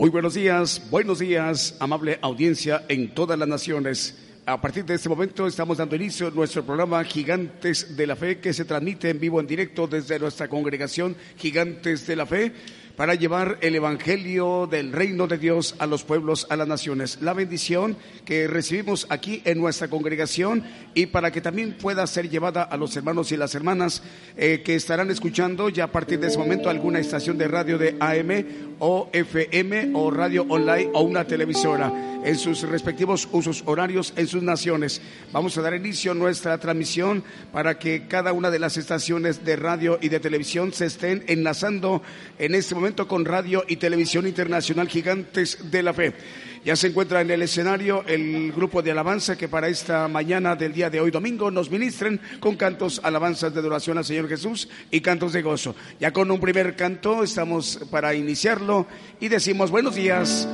Muy buenos días, buenos días, amable audiencia en todas las naciones. A partir de este momento estamos dando inicio a nuestro programa Gigantes de la Fe que se transmite en vivo en directo desde nuestra congregación Gigantes de la Fe para llevar el Evangelio del reino de Dios a los pueblos, a las naciones. La bendición que recibimos aquí en nuestra congregación y para que también pueda ser llevada a los hermanos y las hermanas eh, que estarán escuchando ya a partir de ese momento alguna estación de radio de AM o FM o radio online o una televisora en sus respectivos usos horarios en sus naciones. Vamos a dar inicio a nuestra transmisión para que cada una de las estaciones de radio y de televisión se estén enlazando en este momento con Radio y Televisión Internacional Gigantes de la Fe. Ya se encuentra en el escenario el grupo de alabanza que para esta mañana del día de hoy domingo nos ministren con cantos, alabanzas de adoración al Señor Jesús y cantos de gozo. Ya con un primer canto estamos para iniciarlo y decimos buenos días.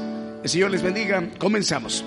El Señor les bendiga. Comenzamos.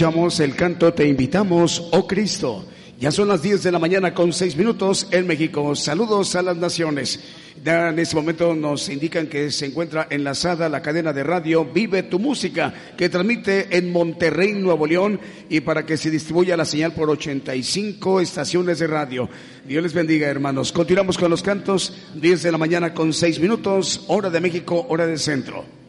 Escuchamos el canto Te invitamos, oh Cristo. Ya son las 10 de la mañana con 6 minutos en México. Saludos a las naciones. Ya en este momento nos indican que se encuentra enlazada la cadena de radio Vive tu Música, que transmite en Monterrey, Nuevo León, y para que se distribuya la señal por 85 estaciones de radio. Dios les bendiga, hermanos. Continuamos con los cantos, 10 de la mañana con 6 minutos, hora de México, hora del centro.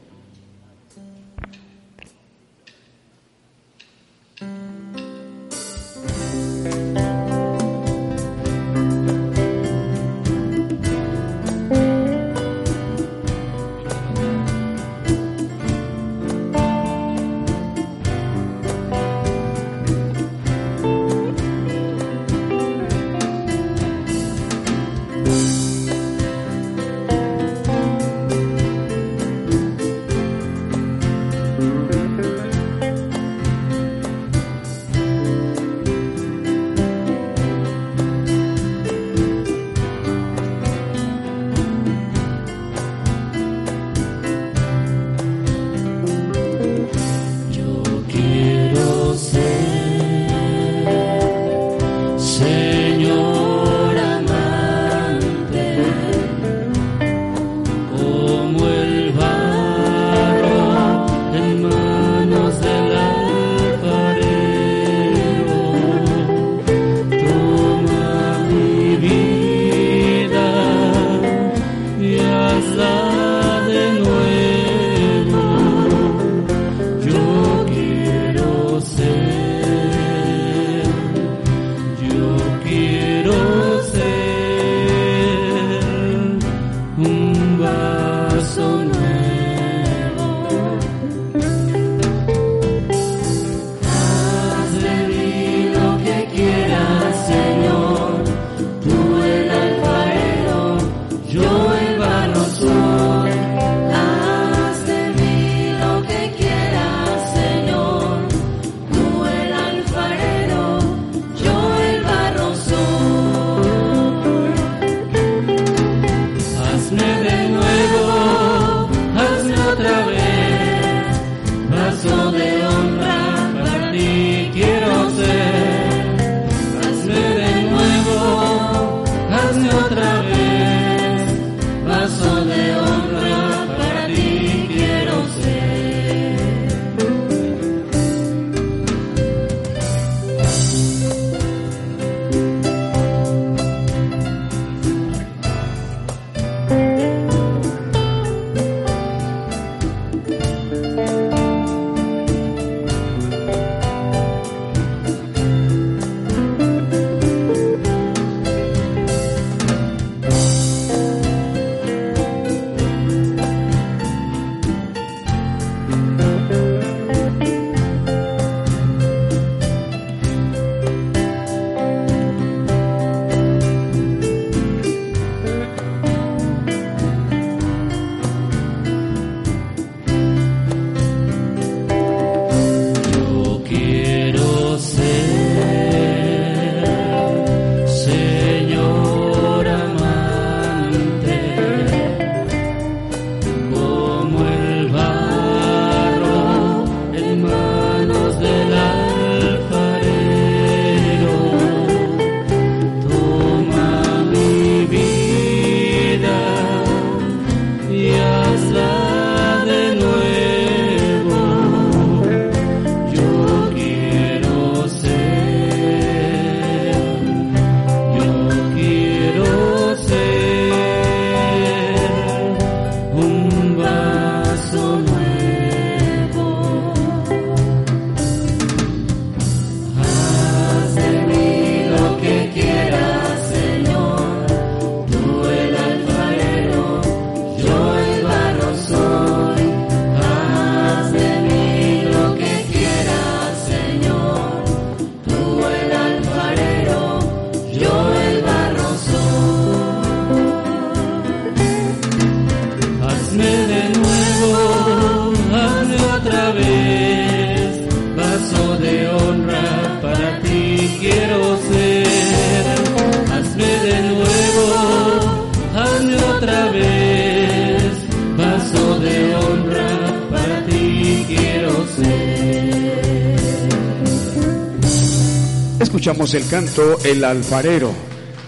El canto El Alfarero.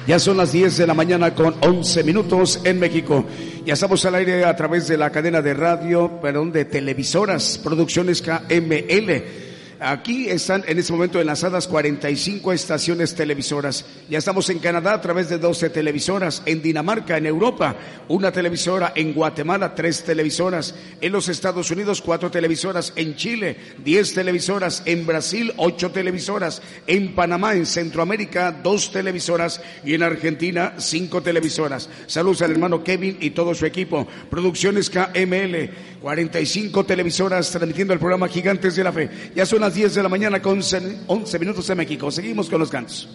Ya son las 10 de la mañana con 11 minutos en México. Ya estamos al aire a través de la cadena de radio, perdón, de televisoras, producciones KML Aquí están en este momento enlazadas 45 estaciones televisoras. Ya estamos en Canadá a través de 12 televisoras, en Dinamarca, en Europa, una televisora, en Guatemala, tres televisoras, en los Estados Unidos, cuatro televisoras, en Chile, diez televisoras, en Brasil, ocho televisoras, en Panamá, en Centroamérica, dos televisoras y en Argentina, cinco televisoras. Saludos al hermano Kevin y todo su equipo. Producciones KML, 45 televisoras transmitiendo el programa Gigantes de la Fe. Ya son las 10 de la mañana con 11 minutos en México. Seguimos con los cantos.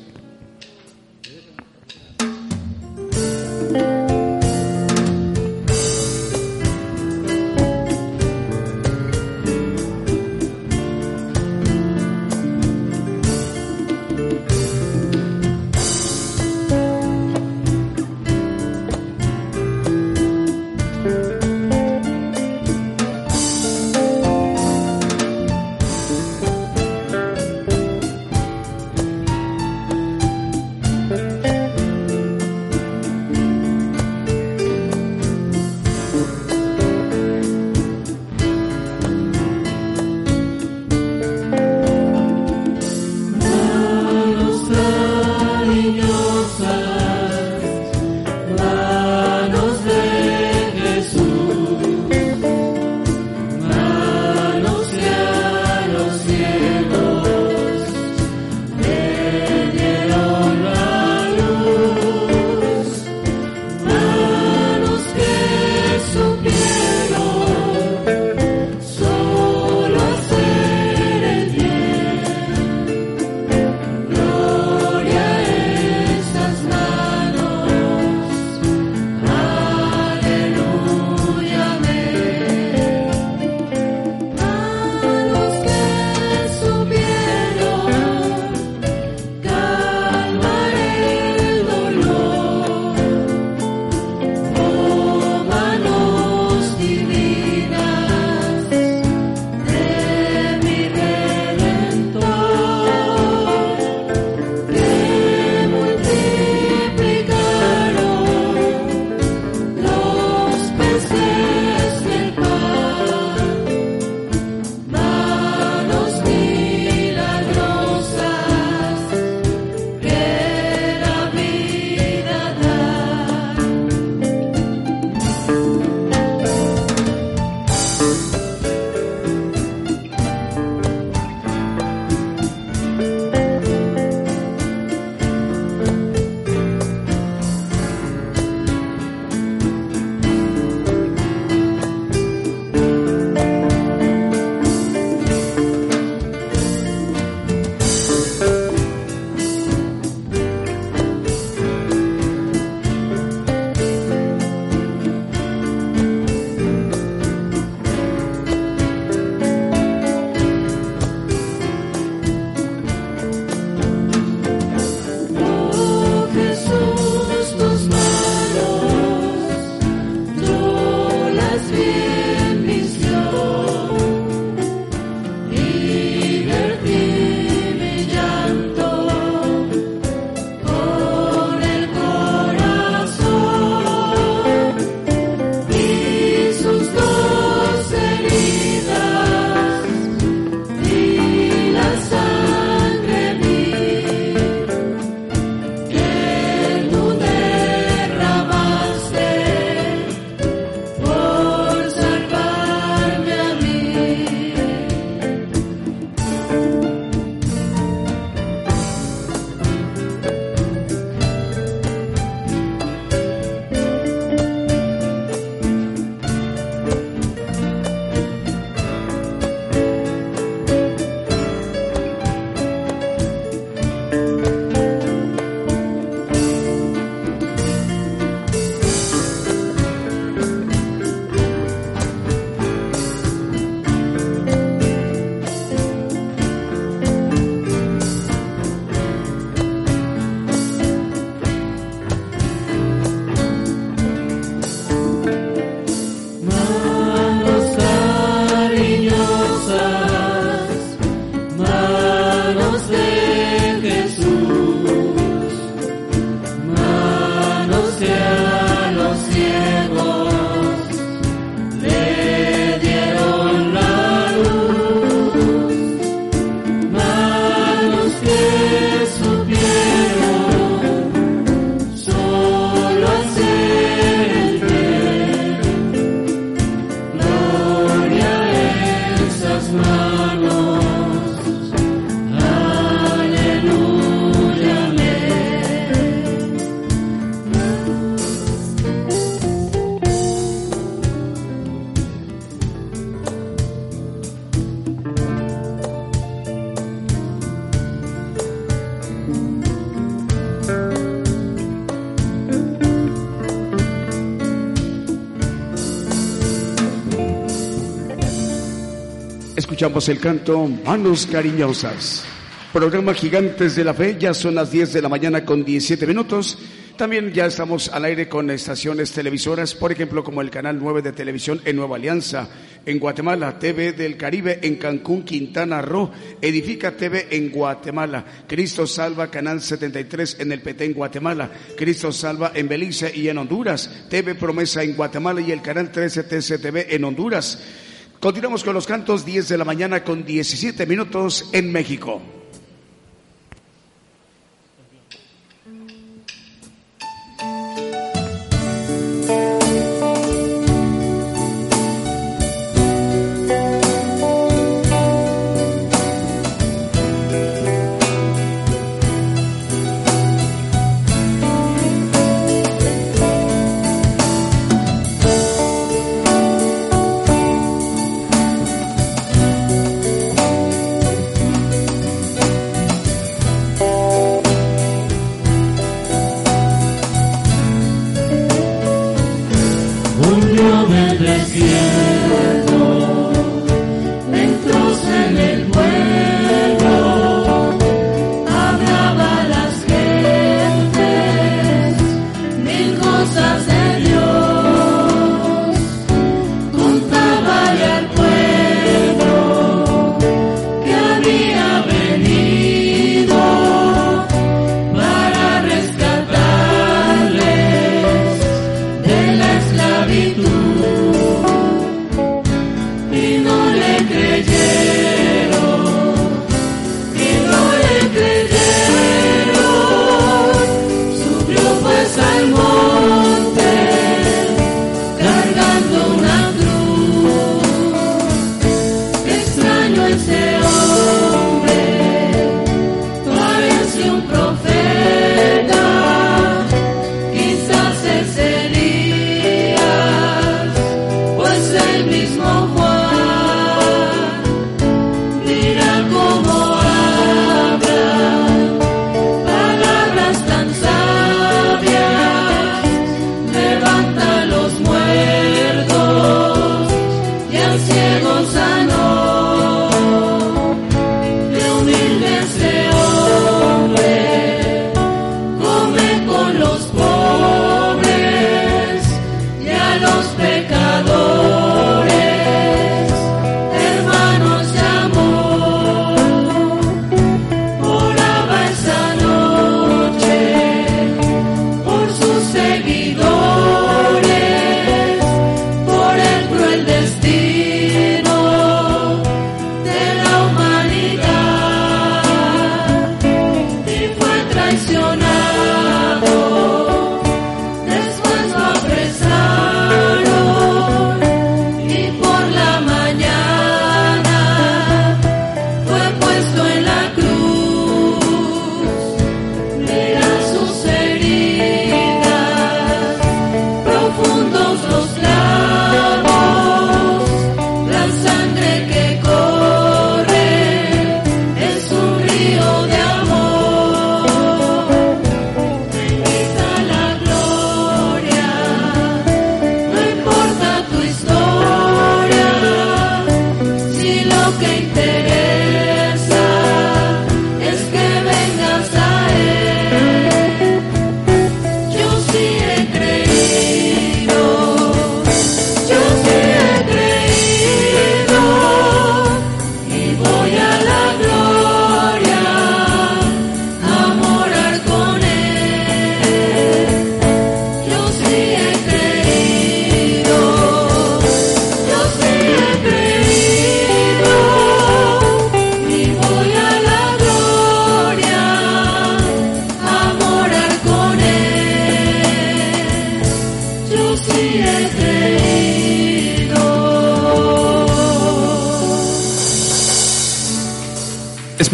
El canto Manos Cariñosas. Programa Gigantes de la Fe, ya son las 10 de la mañana con 17 minutos. También ya estamos al aire con estaciones televisoras, por ejemplo, como el Canal 9 de Televisión en Nueva Alianza, en Guatemala, TV del Caribe en Cancún, Quintana Roo, Edifica TV en Guatemala, Cristo Salva, Canal 73 en el Petén, Guatemala, Cristo Salva en Belice y en Honduras, TV Promesa en Guatemala y el Canal 13 TCTV en Honduras. Continuamos con los cantos 10 de la mañana con 17 minutos en México.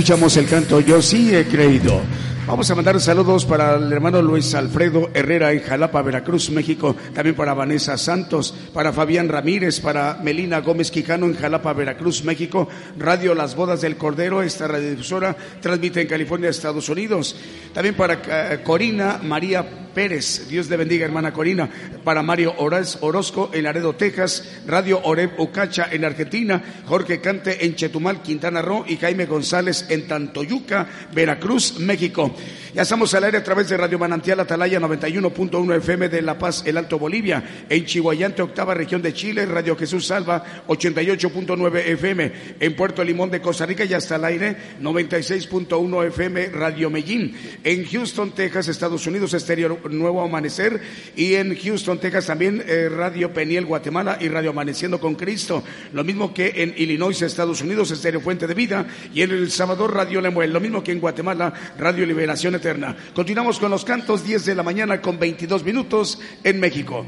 Escuchamos el canto Yo sí he creído. Vamos a mandar saludos para el hermano Luis Alfredo Herrera en Jalapa, Veracruz, México. También para Vanessa Santos, para Fabián Ramírez, para Melina Gómez Quijano en Jalapa, Veracruz, México. Radio Las Bodas del Cordero, esta radiodifusora transmite en California, Estados Unidos. También para eh, Corina María Pérez. Dios le bendiga, hermana Corina. Para Mario Orozco en Laredo, Texas. Radio Oreb Ucacha en Argentina. Jorge Cante en Chetumal, Quintana Roo. Y Jaime González en Tantoyuca, Veracruz, México. Ya estamos al aire a través de Radio Manantial Atalaya 91.1 FM de La Paz, el Alto Bolivia. En Chihuayante, octava región de Chile. Radio Jesús Salva 88.9 FM. En Puerto Limón de Costa Rica ya está al aire 96.1 FM Radio Medellín. En Houston, Texas, Estados Unidos, Estéreo Nuevo Amanecer. Y en Houston, Texas también eh, Radio Peniel, Guatemala y Radio Amaneciendo con Cristo. Lo mismo que en Illinois, Estados Unidos, Estéreo Fuente de Vida. Y en El Salvador, Radio Lemuel. Lo mismo que en Guatemala, Radio Liberación Continuamos con los cantos 10 de la mañana con 22 minutos en México.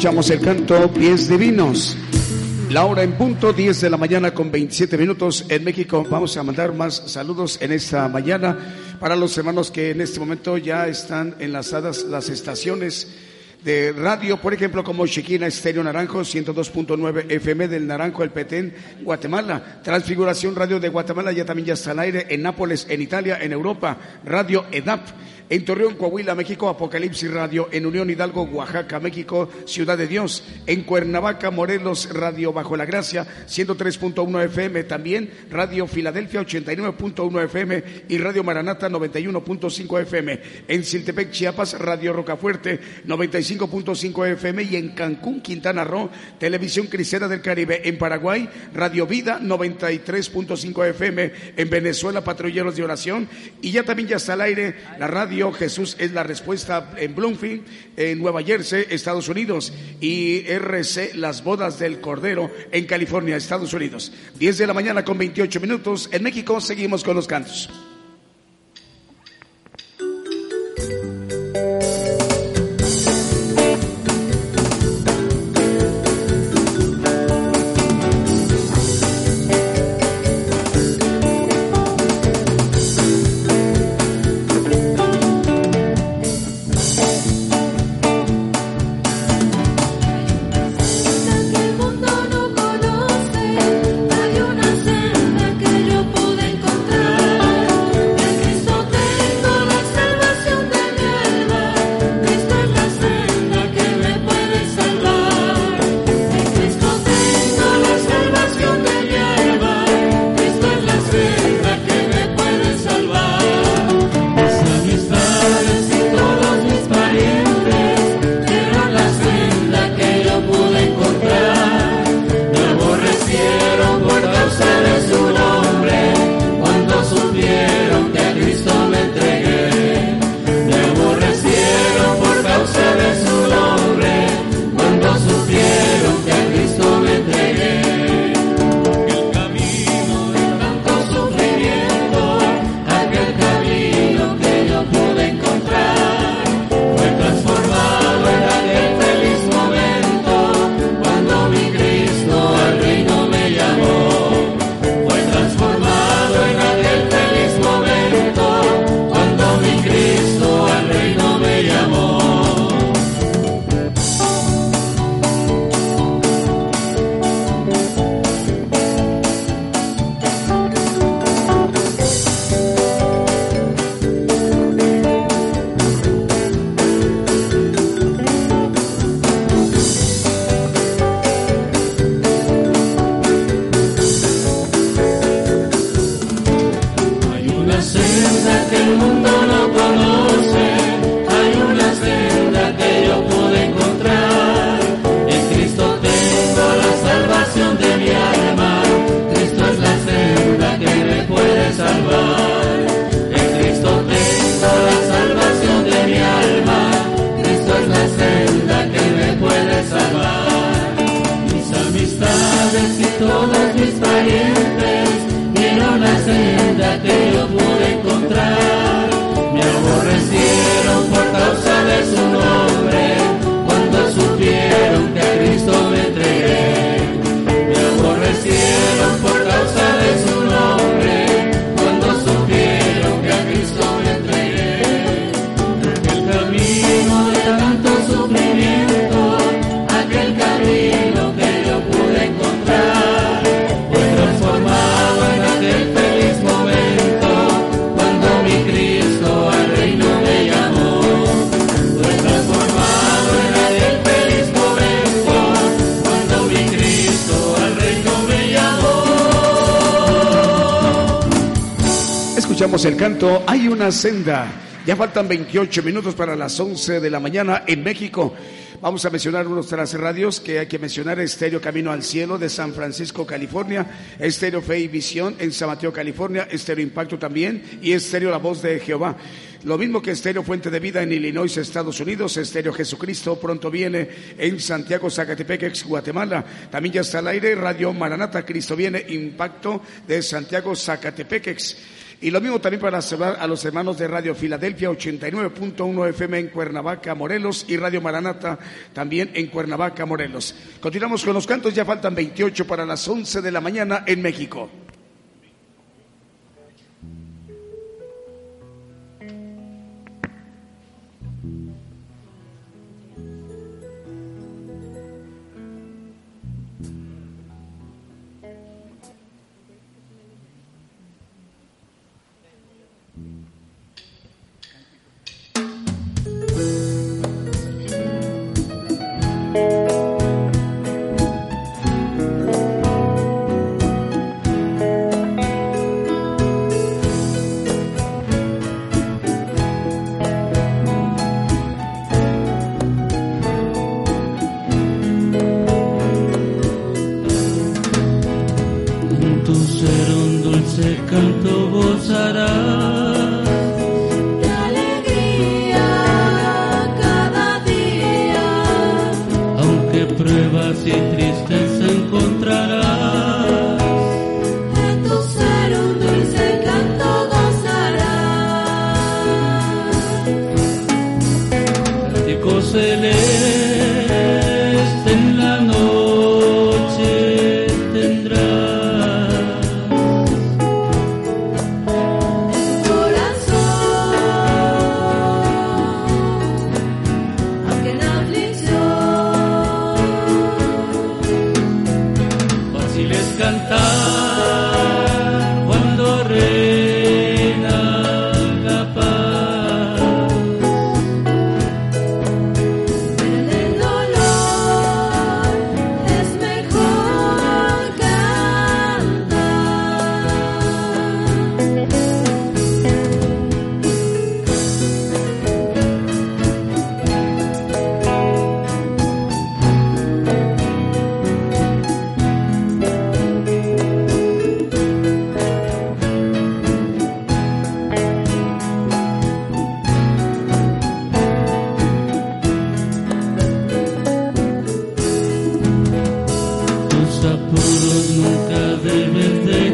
Escuchamos el canto Pies Divinos. La hora en punto, 10 de la mañana con 27 minutos en México. Vamos a mandar más saludos en esta mañana para los hermanos que en este momento ya están enlazadas las estaciones de radio, por ejemplo, como Chiquina Estéreo Naranjo, 102.9 FM del Naranjo, el Petén, Guatemala. Transfiguración Radio de Guatemala, ya también ya está al aire en Nápoles, en Italia, en Europa. Radio EDAP en Torreón, Coahuila, México, Apocalipsis Radio, en Unión Hidalgo, Oaxaca, México, Ciudad de Dios, en Cuernavaca, Morelos, Radio Bajo la Gracia, 103.1 FM, también Radio Filadelfia, 89.1 FM y Radio Maranata, 91.5 FM, en Siltepec, Chiapas, Radio Rocafuerte, 95.5 FM y en Cancún, Quintana Roo, Televisión Cristiana del Caribe, en Paraguay, Radio Vida, 93.5 FM, en Venezuela, Patrulleros de Oración. Y ya también ya está al aire la radio Jesús es la respuesta en Bloomfield, en Nueva Jersey, Estados Unidos, y RC Las Bodas del Cordero en California, Estados Unidos. 10 de la mañana con 28 minutos. En México seguimos con los cantos. Hay una senda. Ya faltan 28 minutos para las 11 de la mañana en México. Vamos a mencionar unos tras radios que hay que mencionar. Estéreo Camino al Cielo de San Francisco, California. Estéreo Fe y Visión en San Mateo, California. Estéreo Impacto también. Y Estéreo La Voz de Jehová. Lo mismo que Estéreo Fuente de Vida en Illinois, Estados Unidos. Estéreo Jesucristo pronto viene en Santiago, Zacatepec, Guatemala. También ya está al aire Radio Maranata. Cristo viene. Impacto de Santiago, Zacatepec. Y lo mismo también para saludar a los hermanos de Radio Filadelfia 89.1 FM en Cuernavaca, Morelos y Radio Maranata también en Cuernavaca, Morelos. Continuamos con los cantos, ya faltan 28 para las 11 de la mañana en México. nunca debes de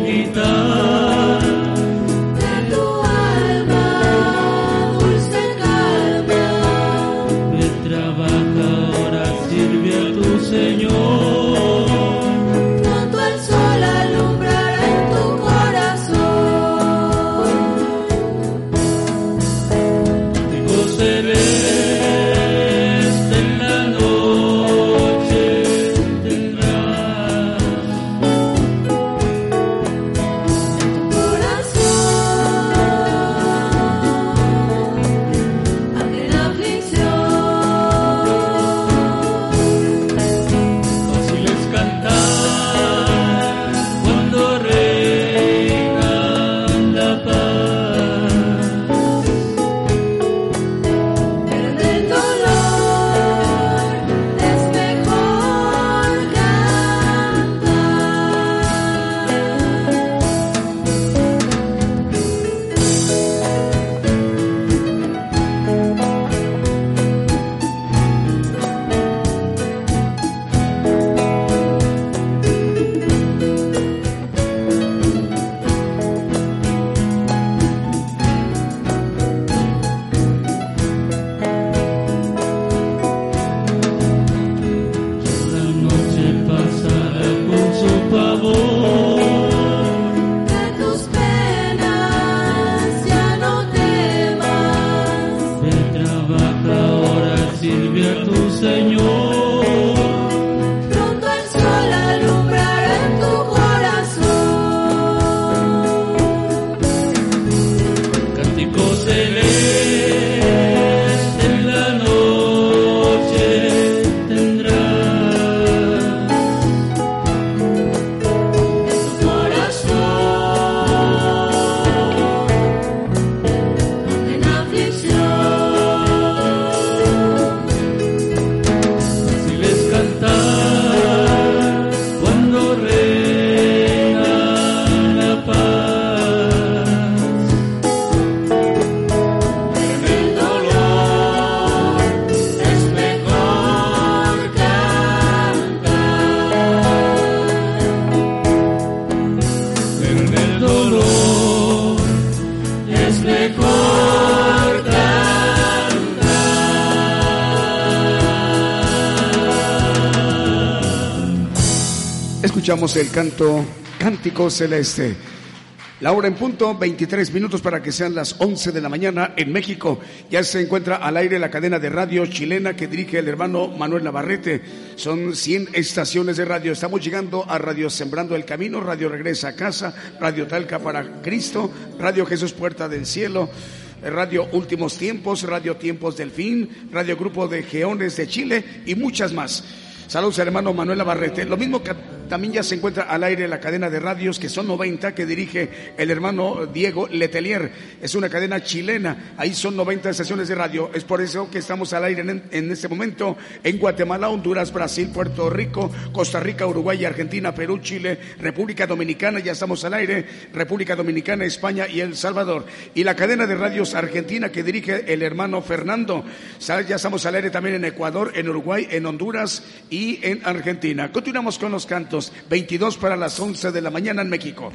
el canto Cántico Celeste. La hora en punto, 23 minutos para que sean las 11 de la mañana en México. Ya se encuentra al aire la cadena de radio chilena que dirige el hermano Manuel Navarrete. Son 100 estaciones de radio. Estamos llegando a Radio Sembrando el Camino, Radio Regresa a Casa, Radio Talca para Cristo, Radio Jesús Puerta del Cielo. Radio Últimos Tiempos, Radio Tiempos del Fin, Radio Grupo de Geones de Chile y muchas más. Saludos, hermano Manuel Navarrete. Lo mismo que también ya se encuentra al aire la cadena de radios, que son 90, que dirige el hermano Diego Letelier. Es una cadena chilena. Ahí son 90 estaciones de radio. Es por eso que estamos al aire en, este momento en Guatemala, Honduras, Brasil, Puerto Rico, Costa Rica, Uruguay, Argentina, Perú, Chile, República Dominicana. Ya estamos al aire. República Dominicana, España y El Salvador. Y la cadena de radios argentina que dirige el hermano Fernando. Ya estamos al aire también en Ecuador, en Uruguay, en Honduras y en Argentina. Continuamos con los cantos. 22 para las 11 de la mañana en México.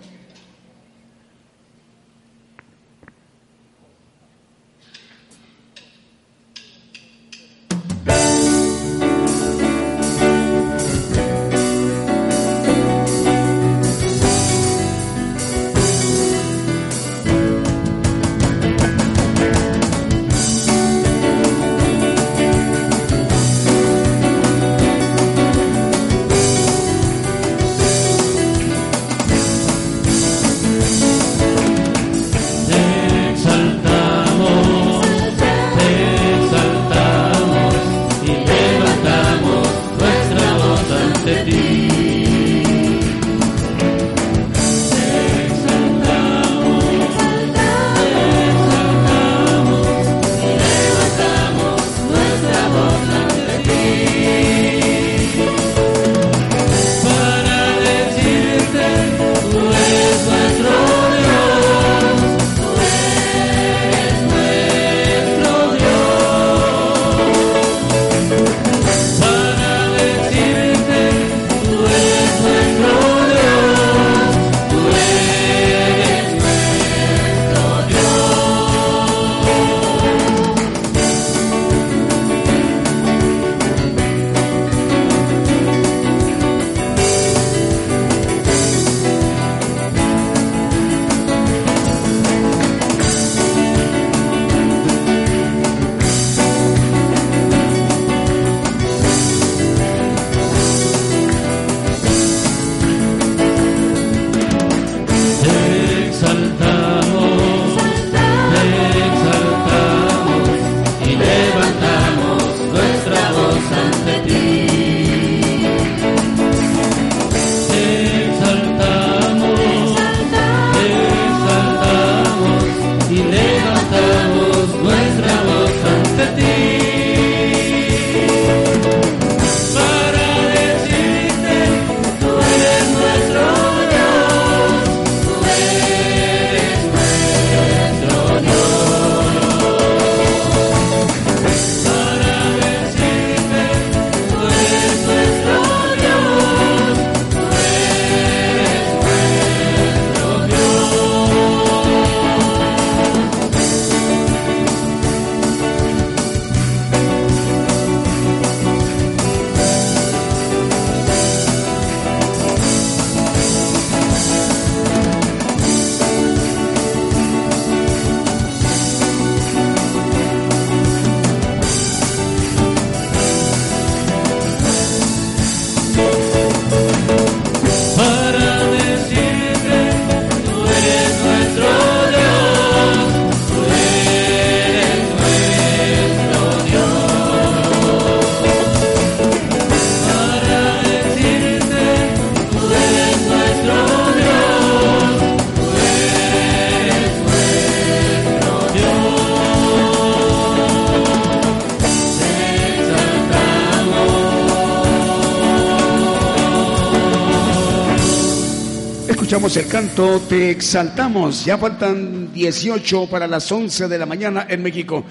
El canto, te exaltamos. Ya faltan 18 para las 11 de la mañana en México.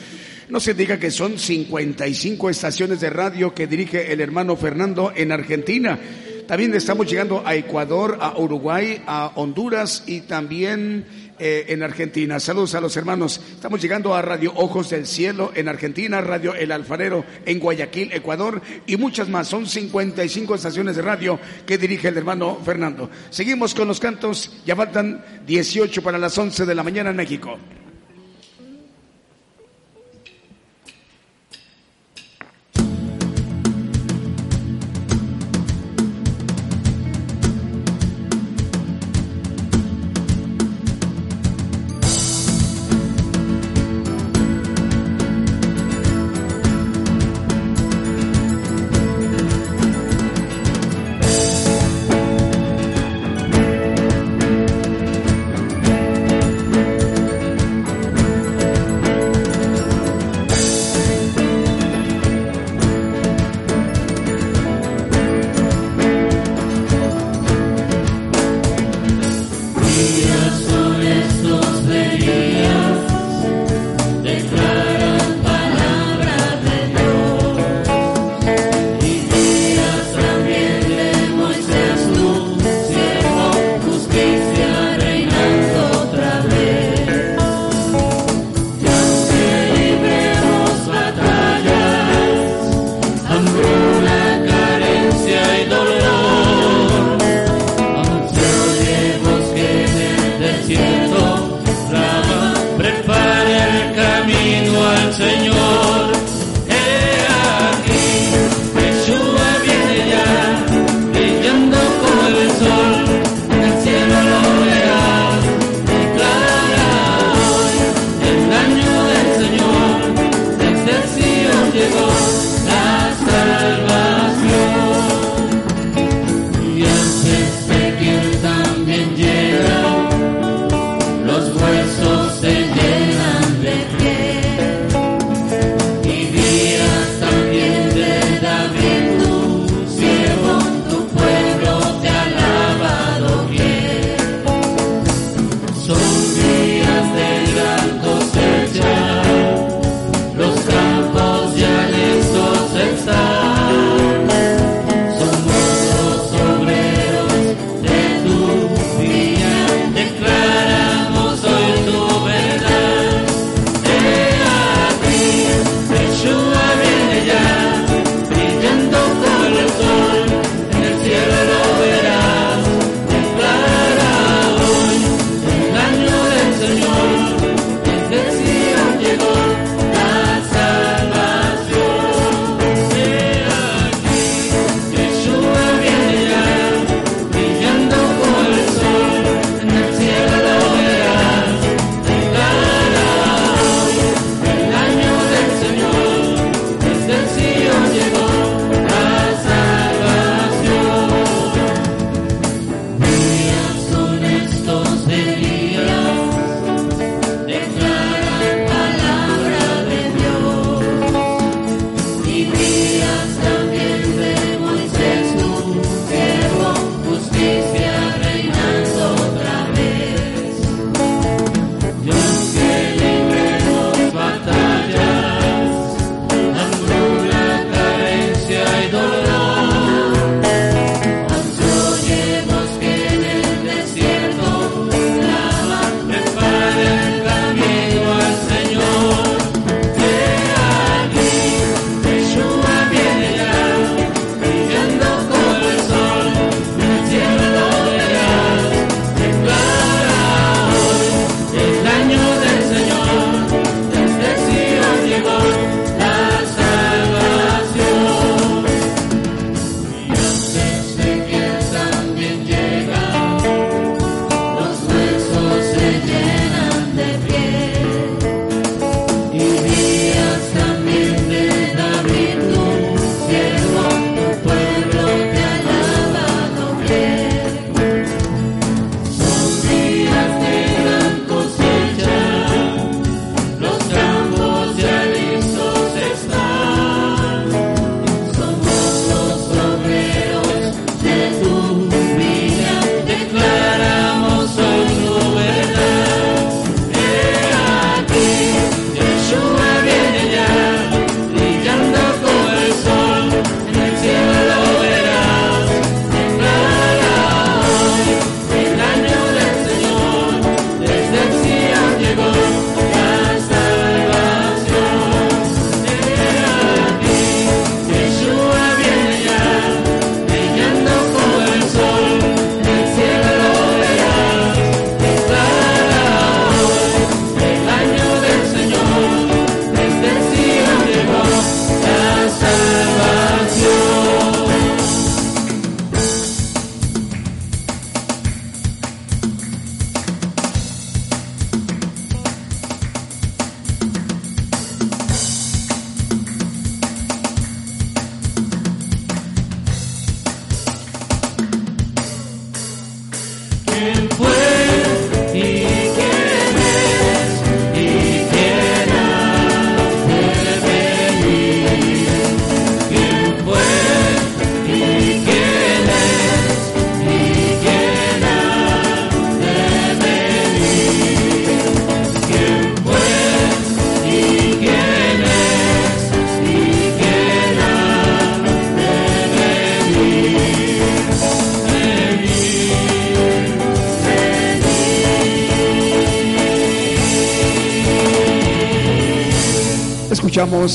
No se diga que son 55 estaciones de radio que dirige el hermano Fernando en Argentina. También estamos llegando a Ecuador, a Uruguay, a Honduras y también eh, en Argentina. Saludos a los hermanos. Estamos llegando a Radio Ojos del Cielo en Argentina, Radio El Alfarero en Guayaquil, Ecuador y muchas más. Son 55 estaciones de radio que dirige el hermano Fernando. Seguimos con los cantos. Ya faltan 18 para las 11 de la mañana en México.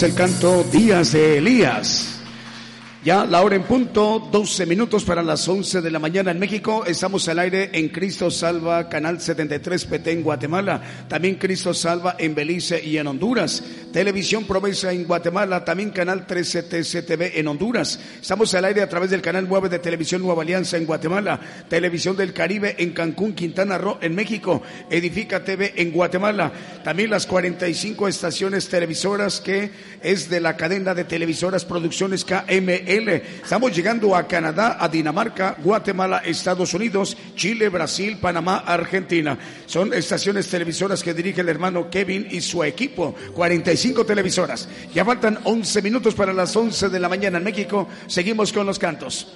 El canto Días de Elías. Ya la hora en punto, 12 minutos para las 11 de la mañana en México. Estamos al aire en Cristo Salva, Canal 73 PT en Guatemala. También Cristo Salva en Belice y en Honduras. Televisión Promesa en Guatemala. También Canal 13 TCTV en Honduras. Estamos al aire a través del Canal 9 de Televisión Nueva Alianza en Guatemala. Televisión del Caribe en Cancún, Quintana Roo en México. Edifica TV en Guatemala. También las 45 estaciones televisoras que es de la cadena de televisoras Producciones KML Estamos llegando a Canadá, a Dinamarca, Guatemala, Estados Unidos, Chile, Brasil, Panamá, Argentina. Son estaciones televisoras que dirige el hermano Kevin y su equipo. 45 televisoras. Ya faltan 11 minutos para las 11 de la mañana en México. Seguimos con los cantos.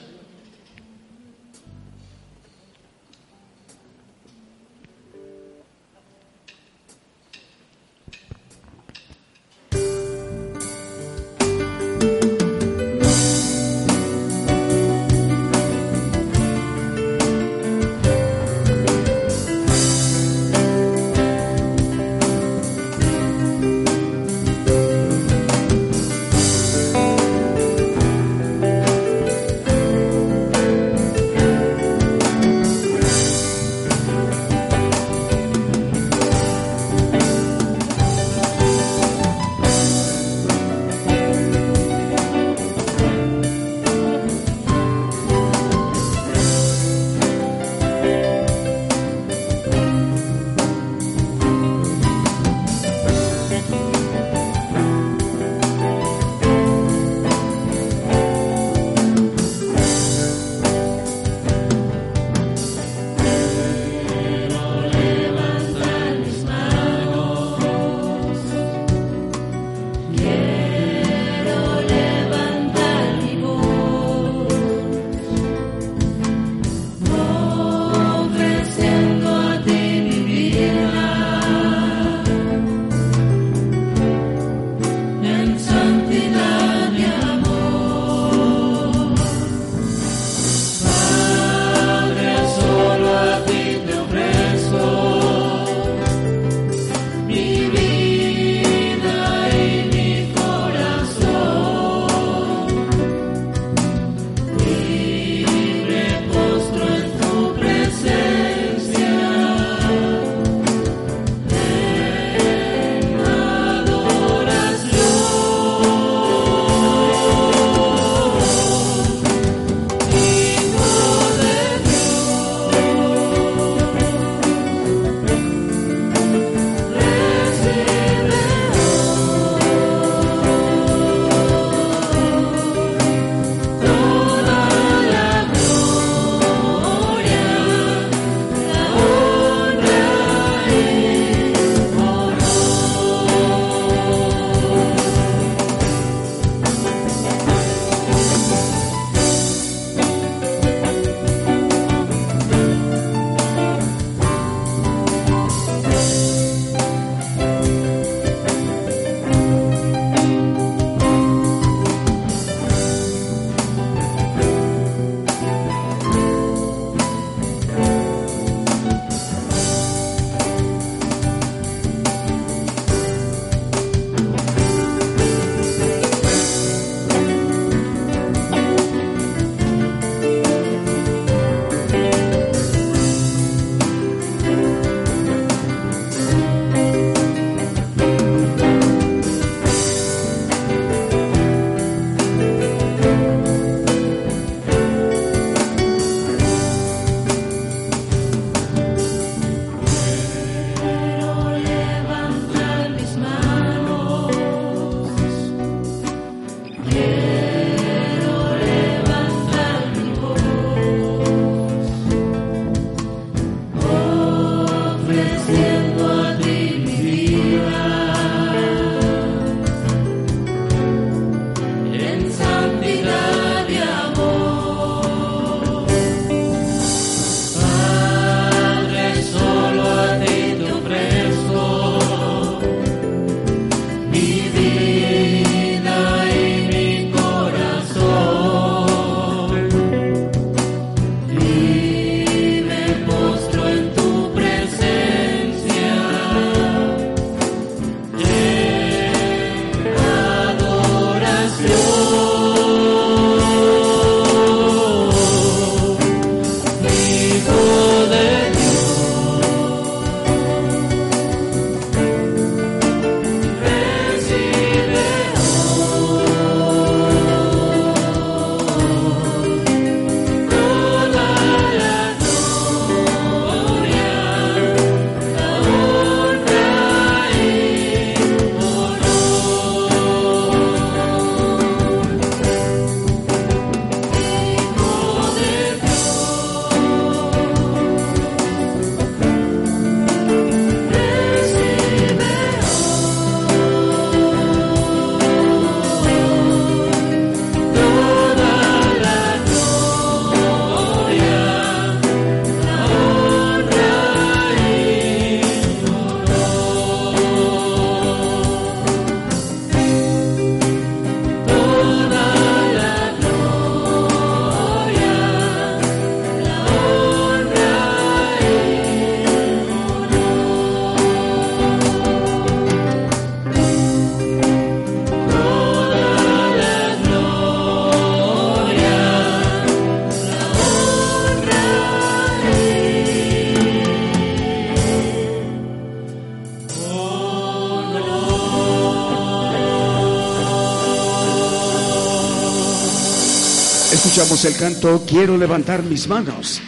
El canto Quiero levantar mis manos.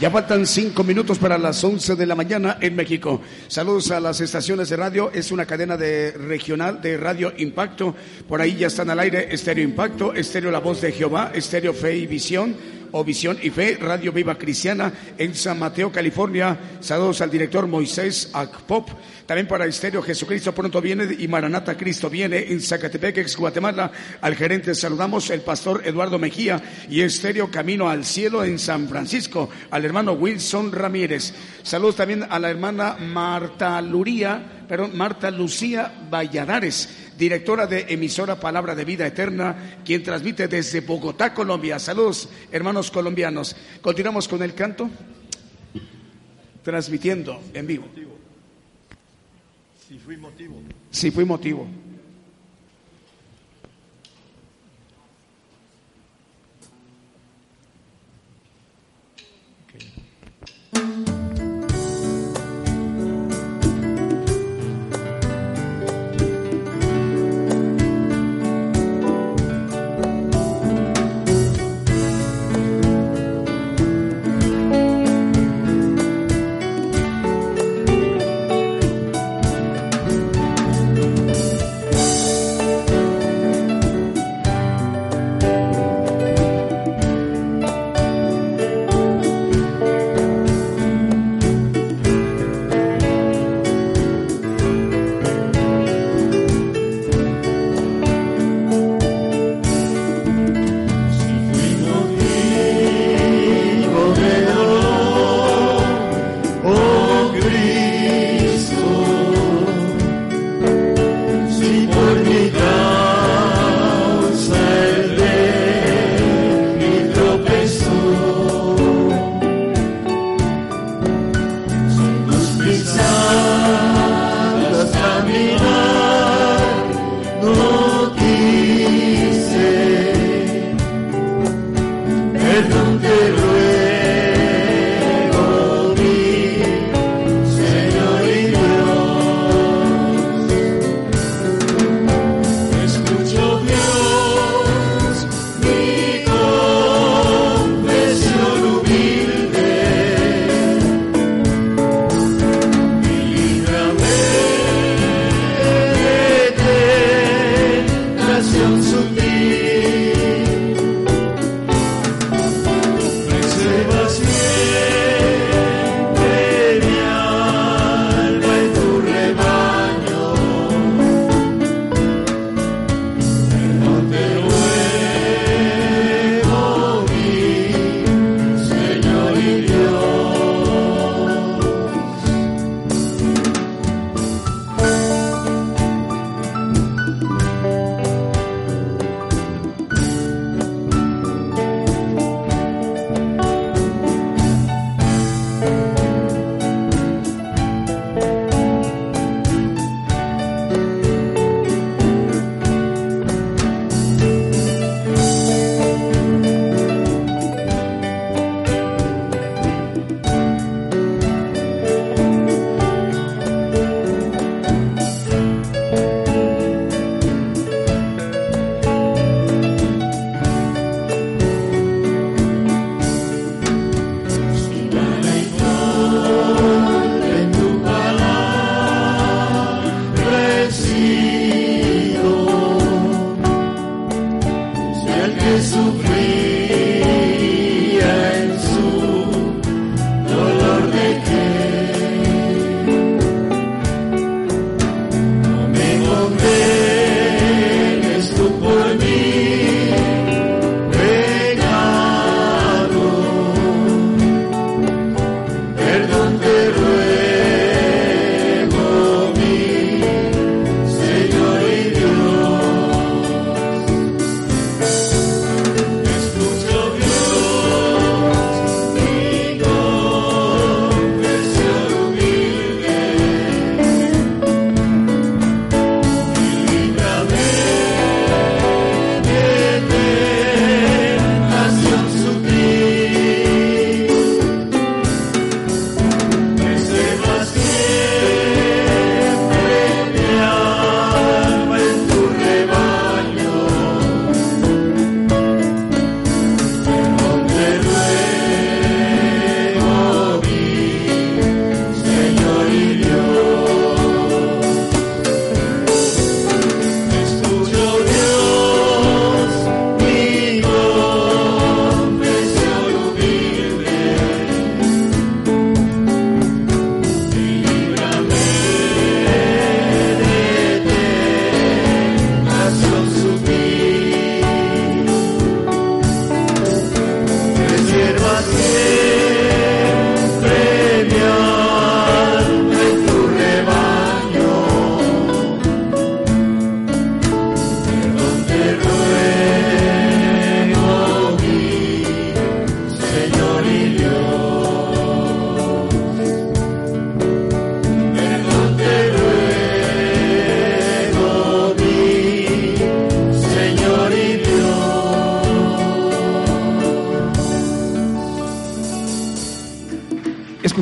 Ya faltan cinco minutos para las once de la mañana en México. Saludos a las estaciones de radio. Es una cadena de regional de Radio Impacto. Por ahí ya están al aire Estéreo Impacto, Estéreo La Voz de Jehová, Estéreo Fe y Visión o Visión y Fe, Radio Viva Cristiana en San Mateo, California. Saludos al director Moisés Akpop. También para Estéreo Jesucristo pronto viene y Maranata Cristo viene en Zacatepec, ex Guatemala. Al gerente saludamos el pastor Eduardo Mejía y Estéreo Camino al Cielo en San Francisco. Al hermano Wilson Ramírez. Saludos también a la hermana Marta Luría, perdón, Marta Lucía Valladares directora de emisora Palabra de Vida Eterna, quien transmite desde Bogotá, Colombia. Saludos, hermanos colombianos. Continuamos con el canto, transmitiendo en vivo. Si fui motivo. Si fui motivo.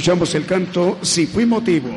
Escuchamos el canto Si fui motivo.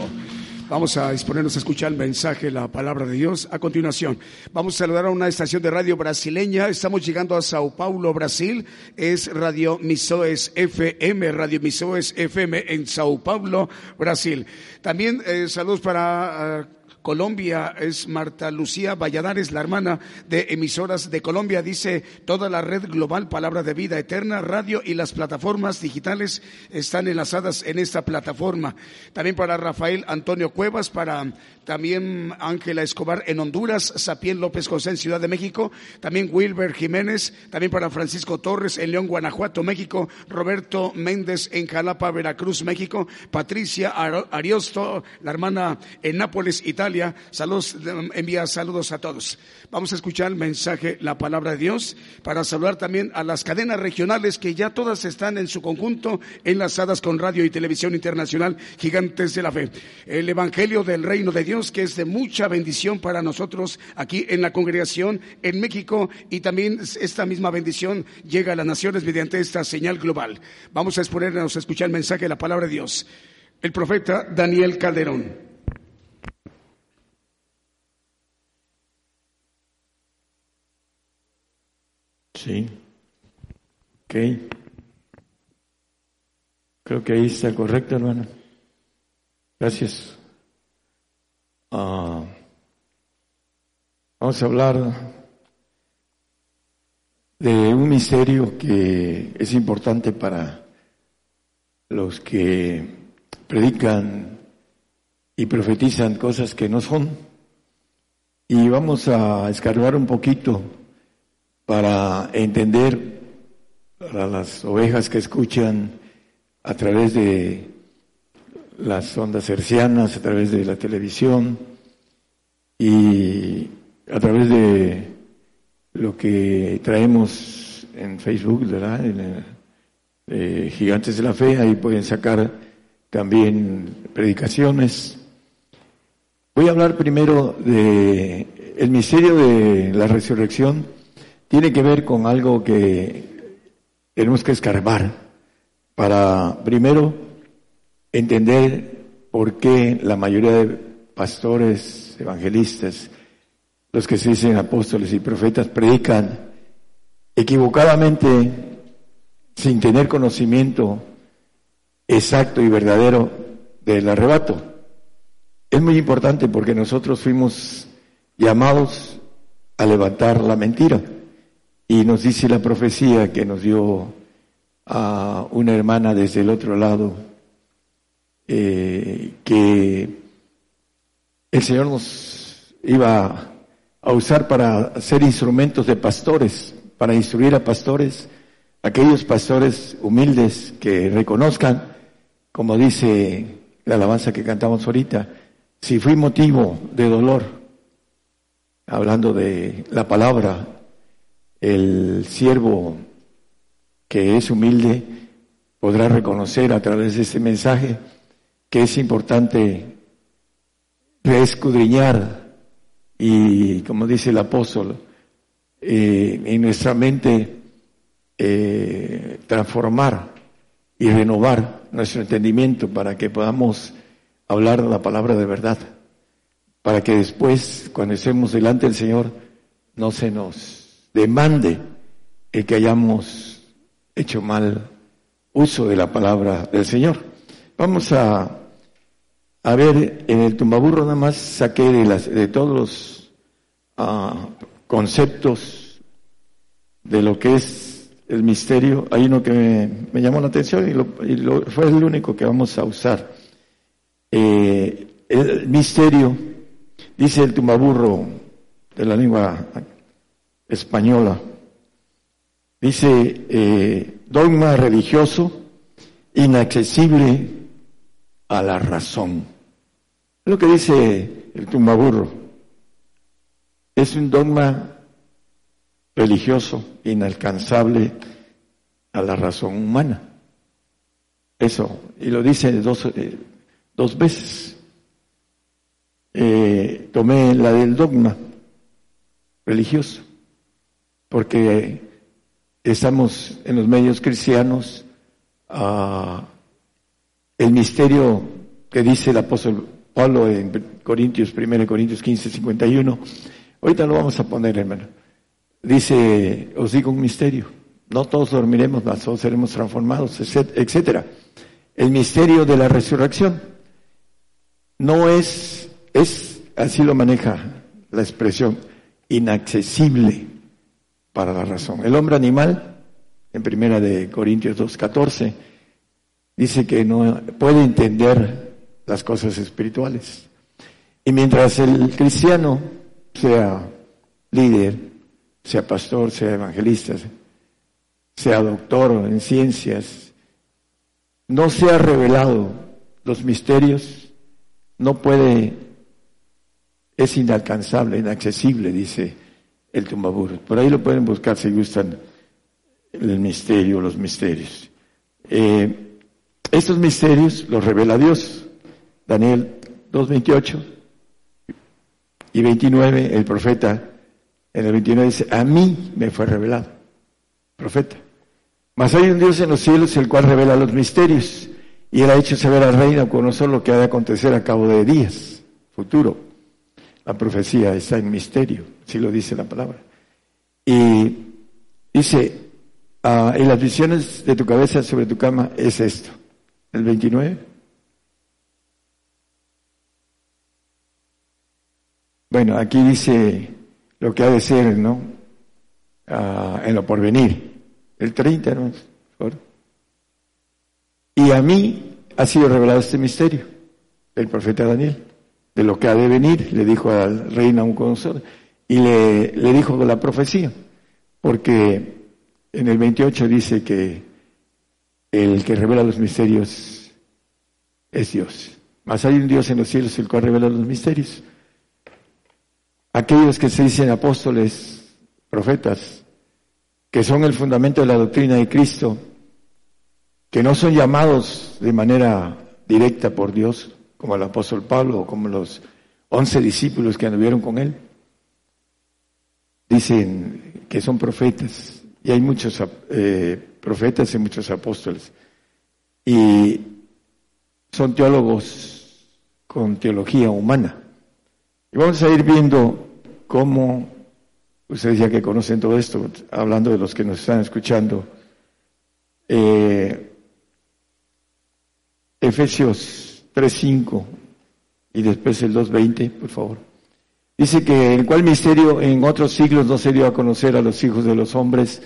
Vamos a disponernos a escuchar el mensaje, la palabra de Dios. A continuación, vamos a saludar a una estación de radio brasileña. Estamos llegando a Sao Paulo, Brasil. Es Radio Misoes FM, Radio Misoes FM en Sao Paulo, Brasil. También eh, saludos para... Ah, Colombia es Marta Lucía Valladares, la hermana de emisoras de Colombia. Dice, toda la red global Palabra de Vida Eterna, radio y las plataformas digitales están enlazadas en esta plataforma. También para Rafael Antonio Cuevas, para también Ángela Escobar en Honduras, Sapién López José en Ciudad de México, también Wilber Jiménez, también para Francisco Torres en León, Guanajuato, México, Roberto Méndez en Jalapa, Veracruz, México, Patricia Ariosto, la hermana en Nápoles, Italia, Saludos, envía saludos a todos. Vamos a escuchar el mensaje, la palabra de Dios, para saludar también a las cadenas regionales que ya todas están en su conjunto enlazadas con radio y televisión internacional, gigantes de la fe. El Evangelio del Reino de Dios, que es de mucha bendición para nosotros aquí en la congregación en México y también esta misma bendición llega a las naciones mediante esta señal global. Vamos a exponernos a escuchar el mensaje de la palabra de Dios. El profeta Daniel Calderón. Sí. Ok. Creo que ahí está correcto, hermano. Gracias. Ah, vamos a hablar de un misterio que es importante para los que predican y profetizan cosas que no son. Y vamos a escarbar un poquito para entender para las ovejas que escuchan a través de las ondas hercianas, a través de la televisión y a través de lo que traemos en Facebook, ¿verdad? En eh, Gigantes de la Fe, ahí pueden sacar también predicaciones. Voy a hablar primero de el misterio de la resurrección tiene que ver con algo que tenemos que escarbar para, primero, entender por qué la mayoría de pastores, evangelistas, los que se dicen apóstoles y profetas, predican equivocadamente, sin tener conocimiento exacto y verdadero del arrebato. Es muy importante porque nosotros fuimos llamados a levantar la mentira. Y nos dice la profecía que nos dio a una hermana desde el otro lado, eh, que el Señor nos iba a usar para ser instrumentos de pastores, para instruir a pastores, aquellos pastores humildes que reconozcan, como dice la alabanza que cantamos ahorita, si fui motivo de dolor, hablando de la palabra el siervo que es humilde podrá reconocer a través de este mensaje que es importante reescudriñar y, como dice el apóstol, eh, en nuestra mente eh, transformar y renovar nuestro entendimiento para que podamos hablar la palabra de verdad, para que después, cuando estemos delante del Señor, no se nos demande el que hayamos hecho mal uso de la palabra del Señor. Vamos a, a ver, en el tumbaburro nada más saqué de, las, de todos los ah, conceptos de lo que es el misterio, hay uno que me, llamó la atención y, lo, fue el único que vamos a usar. Eh, el misterio, dice el tumbaburro de la lengua española. Dice, eh, dogma religioso inaccesible a la razón. Es lo que dice el tumbaburro. Es un dogma religioso inalcanzable a la razón humana. Eso, y lo dice dos, eh, dos veces. Eh, tomé la del dogma religioso porque estamos en los medios cristianos ah, el misterio que dice el apóstol Pablo en Corintios, 1 Corintios 15, 51. Ahorita lo vamos a poner, hermano. Dice, os digo un misterio. No todos dormiremos, mas todos seremos transformados, etcétera. El misterio de la resurrección no es, es, así lo maneja la expresión, inaccesible para la razón. El hombre animal, en primera de Corintios 2.14, dice que no puede entender las cosas espirituales. Y mientras el cristiano sea líder, sea pastor, sea evangelista, sea doctor en ciencias, no sea revelado los misterios, no puede, es inalcanzable, inaccesible, dice el tumbabur. Por ahí lo pueden buscar si gustan el misterio, los misterios. Eh, estos misterios los revela Dios. Daniel 2.28 y 29, el profeta en el 29 dice, a mí me fue revelado, profeta. Mas hay un Dios en los cielos el cual revela los misterios y él ha hecho saber al reino con nosotros lo que ha de acontecer a cabo de días, futuro. La profecía está en misterio, si lo dice la palabra. Y dice, en las visiones de tu cabeza sobre tu cama es esto, el 29. Bueno, aquí dice lo que ha de ser, ¿no? Ah, en lo porvenir. El 30, ¿no? Y a mí ha sido revelado este misterio del profeta Daniel, de lo que ha de venir, le dijo al rey Nabucodonosor, y le, dijo la profecía, porque en el 28 dice que el que revela los misterios es Dios. Más hay un Dios en los cielos el cual revela los misterios. Aquellos que se dicen apóstoles, profetas, que son el fundamento de la doctrina de Cristo, que no son llamados de manera directa por Dios, como el apóstol Pablo o como los once discípulos que anduvieron con él. Dicen que son profetas, y hay muchos eh, profetas y muchos apóstoles. Y son teólogos con teología humana. Y vamos a ir viendo cómo, ustedes ya que conocen todo esto, hablando de los que nos están escuchando, eh, Efesios 3.5 y después el 2.20, por favor. Dice que el cual misterio en otros siglos no se dio a conocer a los hijos de los hombres,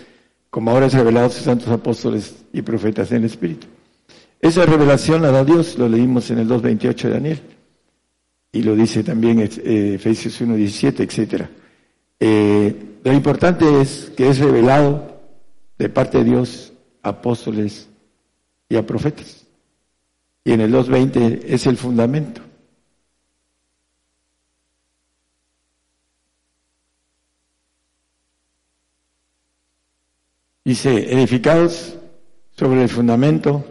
como ahora es revelado a sus santos apóstoles y profetas en el Espíritu. Esa revelación la da Dios, lo leímos en el 2.28 de Daniel, y lo dice también eh, Efesios 1.17, etcétera. Eh, lo importante es que es revelado de parte de Dios a apóstoles y a profetas. Y en el 2.20 es el fundamento. Dice, edificados sobre el fundamento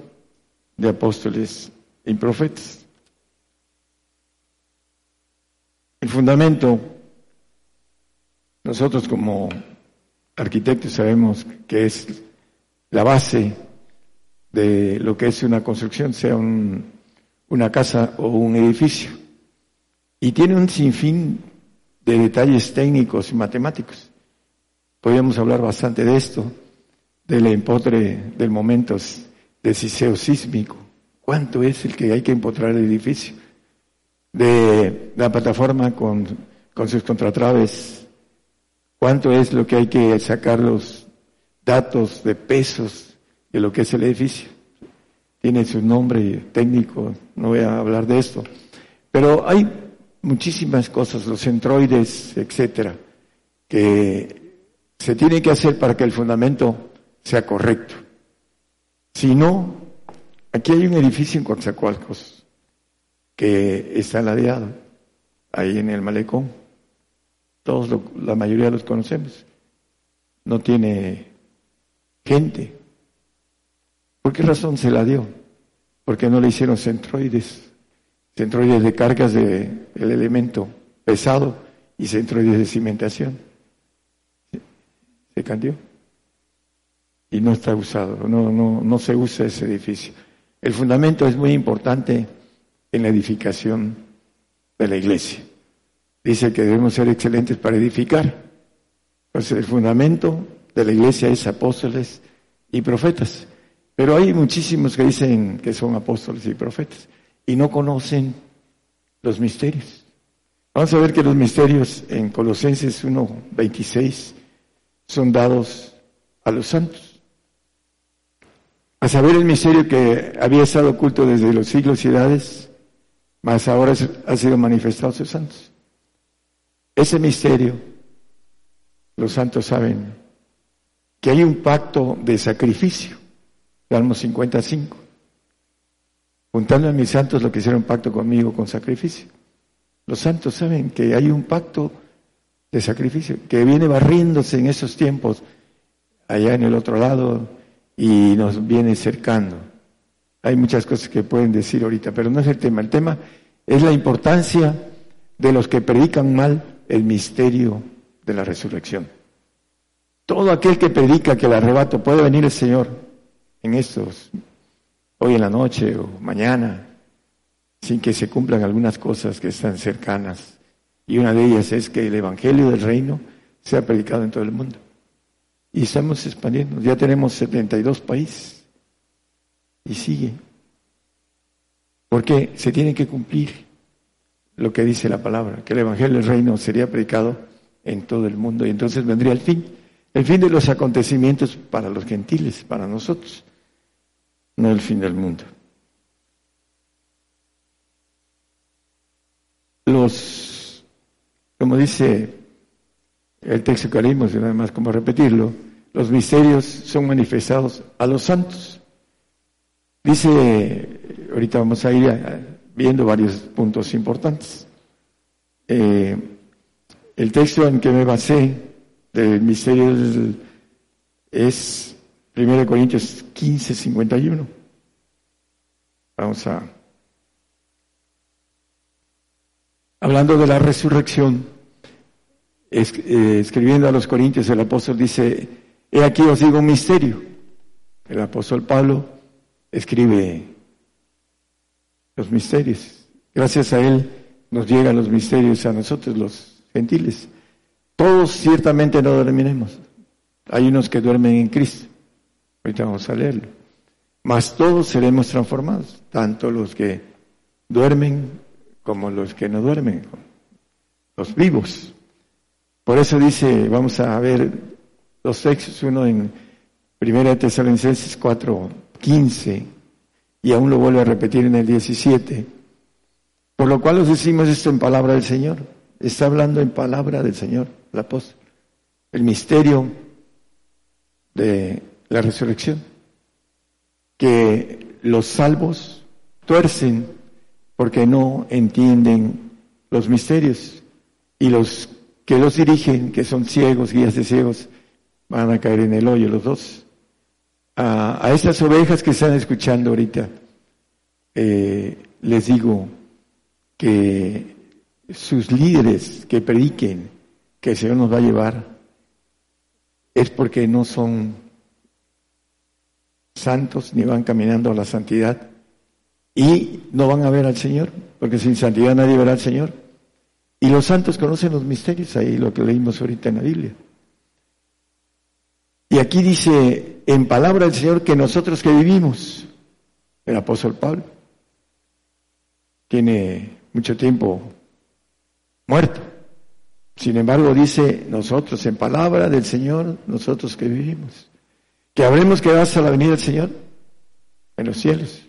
de apóstoles y profetas. El fundamento, nosotros como arquitectos sabemos que es la base de lo que es una construcción, sea una casa o un edificio. Y tiene un sinfín de detalles técnicos y matemáticos. Podríamos hablar bastante de esto, del empotre del momento deciseo sísmico. ¿Cuánto es el que hay que empotrar el edificio? De la plataforma con, con sus contratraves. ¿Cuánto es lo que hay que sacar los datos de pesos de lo que es el edificio. Tiene su nombre técnico, no voy a hablar de esto. Pero hay muchísimas cosas, los centroides, etcétera, que se tienen que hacer para que el fundamento sea correcto. Si no, aquí hay un edificio en Coatzacoalcos que está ladeado, ahí en el malecón. Todos, la mayoría los conocemos. No tiene gente. ¿Por qué razón se la dio? Porque no le hicieron centroides, centroides de cargas del elemento pesado y centroides de cimentación. Se cambió y no está usado, no, no, no se usa ese edificio. El fundamento es muy importante en la edificación de la iglesia. Dice que debemos ser excelentes para edificar. Entonces el fundamento de la iglesia es apóstoles y profetas. Pero hay muchísimos que dicen que son apóstoles y profetas y no conocen los misterios. Vamos a ver que los misterios en Colosenses 1.26 son dados a los santos. A saber el misterio que había estado oculto desde los siglos y edades, mas ahora ha sido manifestado a sus santos. Ese misterio, los santos saben que hay un pacto de sacrificio, Salmo 55. Juntando a mis santos lo que hicieron pacto conmigo con sacrificio. Los santos saben que hay un pacto de sacrificio que viene barriéndose en esos tiempos allá en el otro lado y nos viene cercando. Hay muchas cosas que pueden decir ahorita, pero no es el tema. El tema es la importancia de los que predican mal el misterio de la resurrección. Todo aquel que predica que el arrebato puede venir el Señor en estos, hoy en la noche o mañana, sin que se cumplan algunas cosas que están cercanas. Y una de ellas es que el Evangelio del Reino sea predicado en todo el mundo. Y estamos expandiendo. Ya tenemos 72 países. Y sigue. Porque se tiene que cumplir lo que dice la palabra, que el Evangelio del Reino sería predicado en todo el mundo y entonces vendría el fin, el fin de los acontecimientos para los gentiles, para nosotros, no el fin del mundo. Los, como dice el texto que leímos, y nada más como repetirlo, los misterios son manifestados a los santos. Dice, ahorita vamos a ir viendo varios puntos importantes. Eh, el texto en que me basé del misterio es 1 Corintios 15, 51. Vamos a... Hablando de la resurrección, eh, escribiendo a los Corintios, el apóstol dice, he aquí os digo un misterio. El apóstol Pablo escribe los misterios. Gracias a Él nos llegan los misterios a nosotros, los gentiles. Todos ciertamente no dormiremos. Hay unos que duermen en Cristo. Ahorita vamos a leerlo. Mas todos seremos transformados, tanto los que duermen como los que no duermen, los vivos. Por eso dice, vamos a ver los textos, uno en 1 Tesalonicenses 4, 15 y aún lo vuelve a repetir en el 17. Por lo cual os decimos esto en palabra del Señor. Está hablando en palabra del Señor, el apóstol. El misterio de la resurrección. Que los salvos tuercen porque no entienden los misterios. Y los que los dirigen, que son ciegos, guías de ciegos, van a caer en el hoyo los dos a, a estas ovejas que están escuchando ahorita, eh, les digo que sus líderes que prediquen que el Señor nos va a llevar es porque no son santos ni van caminando a la santidad y no van a ver al Señor, porque sin santidad nadie verá al Señor. Y los santos conocen los misterios, ahí lo que leímos ahorita en la Biblia. Y aquí dice en palabra del Señor que nosotros que vivimos, el apóstol Pablo, tiene mucho tiempo muerto. Sin embargo, dice nosotros, en palabra del Señor, nosotros que vivimos, que habremos quedado hasta la venida del Señor en los cielos.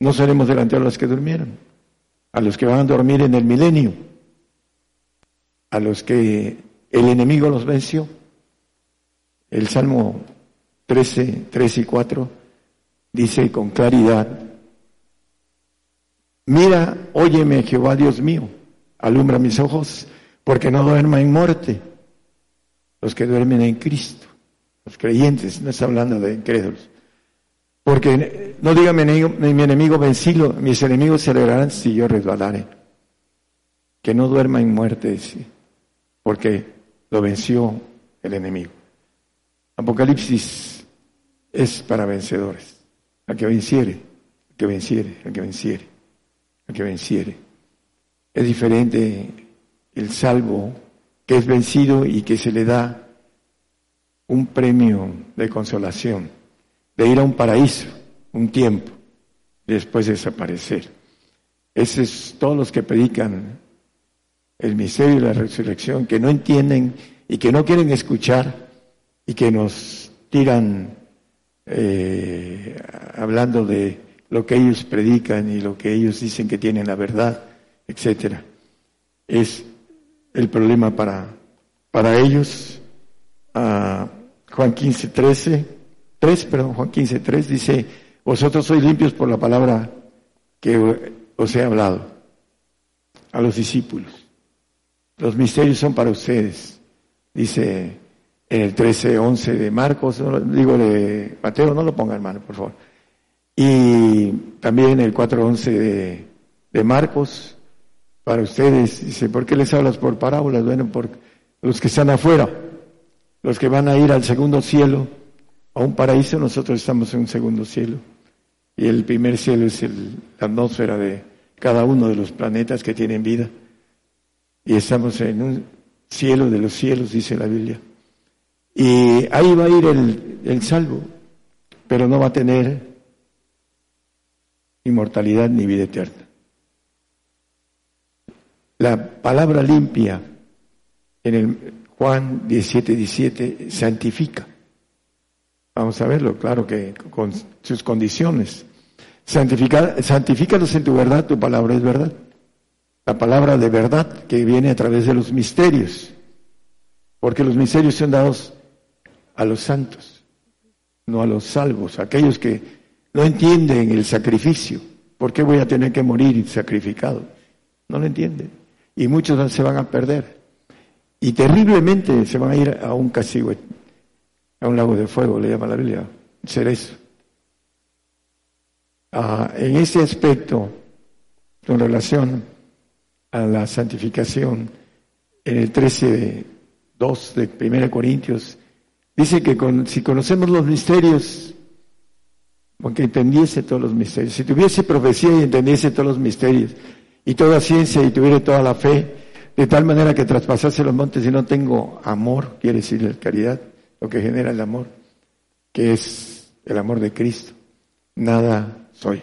No seremos delante de los que durmieron, a los que van a dormir en el milenio, a los que el enemigo los venció el Salmo 13, 3 y 4 dice con claridad, mira, óyeme Jehová Dios mío, alumbra mis ojos, porque no duerma en muerte los que duermen en Cristo, los creyentes, no está hablando de incrédulos. Porque no diga mi enemigo, mi enemigo vencido, mis enemigos se alegrarán si yo resbalare. Que no duerma en muerte, porque lo venció el enemigo. Apocalipsis es para vencedores, a que venciere que venciere, el que venciere, el que venciere. Es diferente el salvo que es vencido y que se le da un premio de consolación, de ir a un paraíso, un tiempo, y después desaparecer. Esos es todos los que predican el misterio de la resurrección, que no entienden y que no quieren escuchar y que nos tiran eh, hablando de lo que ellos predican y lo que ellos dicen que tienen la verdad, etcétera. Es el problema para, para ellos. Uh, Juan 15, 13, 3, perdón, Juan 15, 3 dice, vosotros sois limpios por la palabra que os he hablado a los discípulos. Los misterios son para ustedes, dice en el 13, 11 de Marcos, digo de Mateo, no lo ponga hermano, por favor. Y también el 4, 11 de, de Marcos, para ustedes, dice, ¿por qué les hablas por parábolas? Bueno, por los que están afuera, los que van a ir al segundo cielo, a un paraíso, nosotros estamos en un segundo cielo. Y el primer cielo es el, la atmósfera de cada uno de los planetas que tienen vida. Y estamos en un cielo de los cielos, dice la Biblia. Y ahí va a ir el, el salvo, pero no va a tener inmortalidad ni vida eterna. La palabra limpia en el Juan 17, 17 santifica. Vamos a verlo, claro que con sus condiciones. Santifica, santifícalos en tu verdad, tu palabra es verdad. La palabra de verdad que viene a través de los misterios. Porque los misterios son dados a los santos, no a los salvos, aquellos que no entienden el sacrificio. ¿Por qué voy a tener que morir sacrificado? No lo entienden. Y muchos se van a perder. Y terriblemente se van a ir a un castigo, a un lago de fuego, le llama la Biblia, cerezo. Ah, en ese aspecto, con relación a la santificación, en el 13.2 de 1 Corintios, Dice que si conocemos los misterios, aunque entendiese todos los misterios, si tuviese profecía y entendiese todos los misterios, y toda ciencia y tuviera toda la fe, de tal manera que traspasase los montes y no tengo amor, quiere decir la caridad, lo que genera el amor, que es el amor de Cristo, nada soy.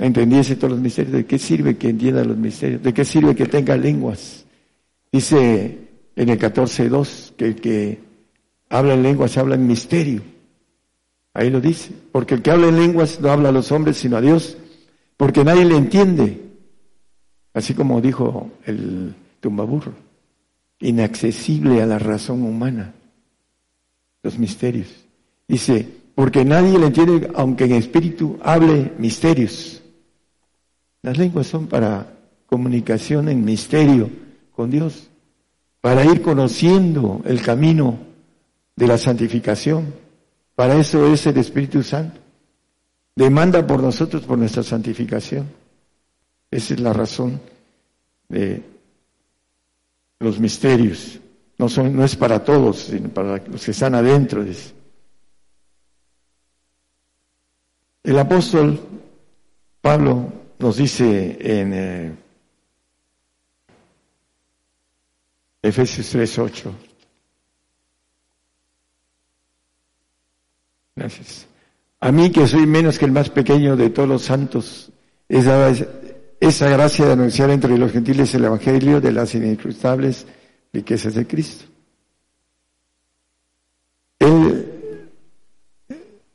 Entendiese todos los misterios, ¿de qué sirve que entienda los misterios? ¿De qué sirve que tenga lenguas? Dice en el 14.2 que el que habla en lenguas, habla en misterio. Ahí lo dice. Porque el que habla en lenguas no habla a los hombres, sino a Dios. Porque nadie le entiende. Así como dijo el tumbaburro. Inaccesible a la razón humana. Los misterios. Dice, porque nadie le entiende, aunque en espíritu hable misterios. Las lenguas son para comunicación en misterio con Dios. Para ir conociendo el camino de la santificación. Para eso es el Espíritu Santo. Demanda por nosotros, por nuestra santificación. Esa es la razón de los misterios. No, es para todos, sino para los que están adentro. El apóstol Pablo nos dice en eh, Efesios 3:8, Gracias. A mí, que soy menos que el más pequeño de todos los santos, esa, esa gracia de anunciar entre los gentiles el Evangelio de las inescrutables riquezas de Cristo. Él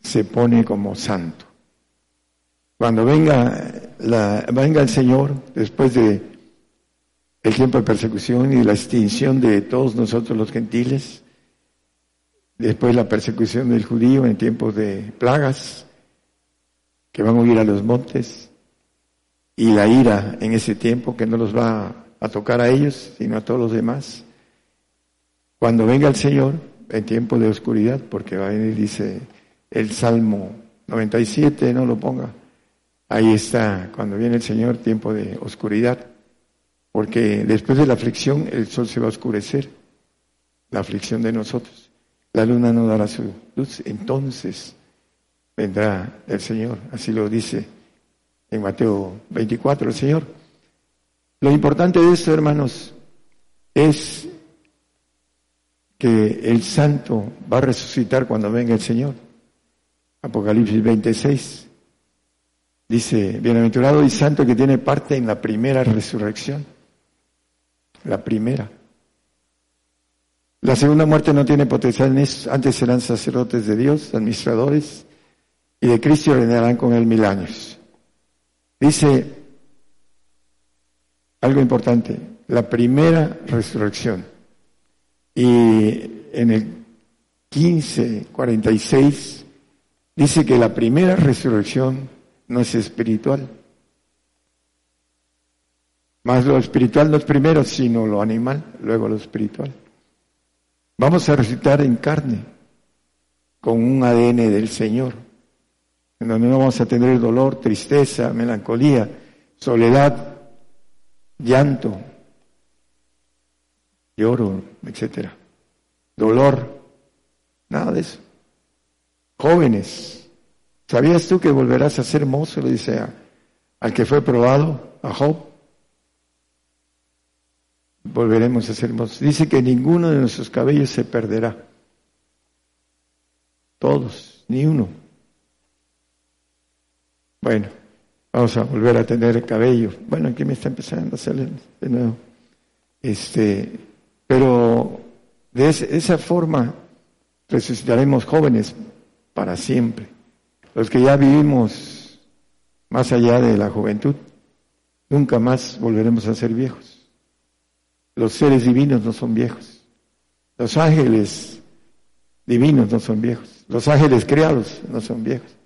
se pone como santo. Cuando venga, la, venga el Señor, después de el tiempo de persecución y la extinción de todos nosotros los gentiles, después la persecución del judío en tiempos de plagas, que van a huir a los montes, y la ira en ese tiempo que no los va a tocar a ellos, sino a todos los demás. Cuando venga el Señor, en tiempo de oscuridad, porque va a venir, dice el Salmo 97, no lo ponga, ahí está, cuando viene el Señor, tiempo de oscuridad, porque después de la aflicción el sol se va a oscurecer, la aflicción de nosotros la luna no dará su luz. Entonces vendrá el Señor. Así lo dice en Mateo 24 el Señor. Lo importante de esto, hermanos, es que el santo va a resucitar cuando venga el Señor. Apocalipsis 26 dice, bienaventurado y santo que tiene parte en la primera resurrección. La primera. La segunda muerte no tiene potencial en eso. Antes serán sacerdotes de Dios, administradores, y de Cristo reinarán con él mil años. Dice algo importante, la primera resurrección. Y en el 1546 dice que la primera resurrección no es espiritual. Más lo espiritual no es primero, sino lo animal, luego lo espiritual. Vamos a resucitar en carne, con un ADN del Señor, en donde no vamos a tener dolor, tristeza, melancolía, soledad, llanto, lloro, etcétera. Dolor, nada de eso. Jóvenes, ¿sabías tú que volverás a ser mozo? Le dice al que fue probado, a Job. Volveremos a ser mozos. Dice que ninguno de nuestros cabellos se perderá. Todos, ni uno. Bueno, vamos a volver a tener cabello. Bueno, aquí me está empezando a salir de nuevo. Este, pero de esa forma resucitaremos jóvenes para siempre. Los que ya vivimos más allá de la juventud, nunca más volveremos a ser viejos. Los seres divinos no son viejos. Los ángeles divinos no son viejos. Los ángeles creados no son viejos.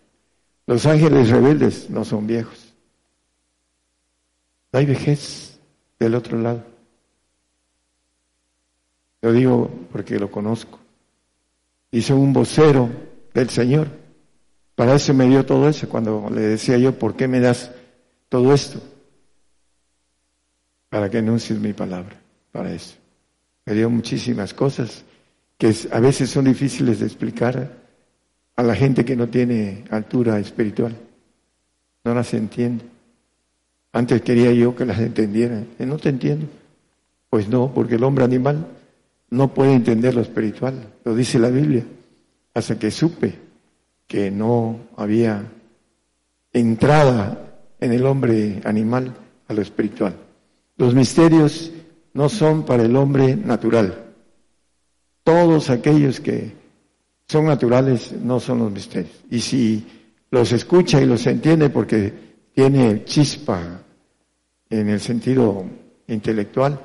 Los ángeles rebeldes no son viejos. No hay vejez del otro lado. Lo digo porque lo conozco. Hice un vocero del Señor. Para eso me dio todo eso, cuando le decía yo, ¿por qué me das todo esto? Para que anuncies mi palabra, para eso. Me dio muchísimas cosas que a veces son difíciles de explicar a la gente que no tiene altura espiritual. No las entiende. Antes quería yo que las entendiera. No te entiendo. Pues no, porque el hombre animal no puede entender lo espiritual, lo dice la Biblia, hasta que supe que no había entrada en el hombre animal a lo espiritual. Los misterios no son para el hombre natural. Todos aquellos que son naturales no son los misterios. Y si los escucha y los entiende porque tiene chispa en el sentido intelectual,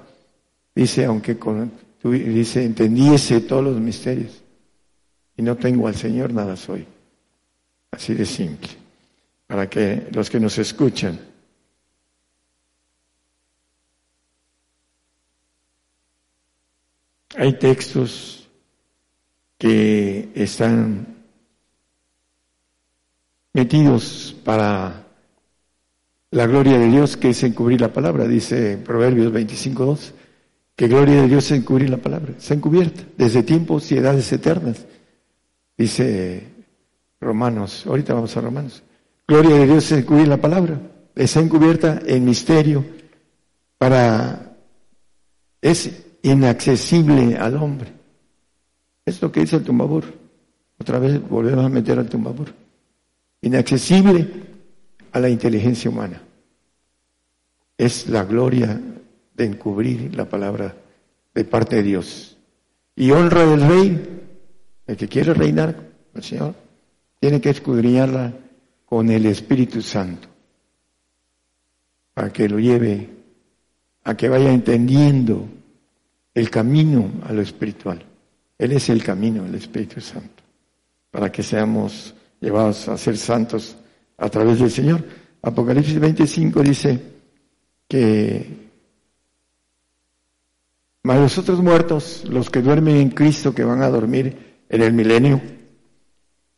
dice, aunque con dice, entendiese todos los misterios y no tengo al Señor, nada soy. Así de simple. Para que los que nos escuchan hay textos que están metidos para la gloria de Dios, que es encubrir la palabra, dice Proverbios 25.2 que gloria de Dios es encubrir la palabra, se encubierta desde tiempos y edades eternas. Dice Romanos, ahorita vamos a Romanos. Gloria de Dios es encubrir la palabra, está encubierta en misterio para es inaccesible al hombre. Es lo que dice el tumbabur. Otra vez volvemos a meter al tumbabur. Inaccesible a la inteligencia humana. Es la gloria de encubrir la palabra de parte de Dios. Y honra del rey, el que quiere reinar, el Señor, tiene que escudriñarla con el Espíritu Santo, para que lo lleve a que vaya entendiendo el camino a lo espiritual. Él es el camino, el Espíritu Santo, para que seamos llevados a ser santos a través del Señor. Apocalipsis 25 dice que mas los otros muertos, los que duermen en Cristo, que van a dormir en el milenio,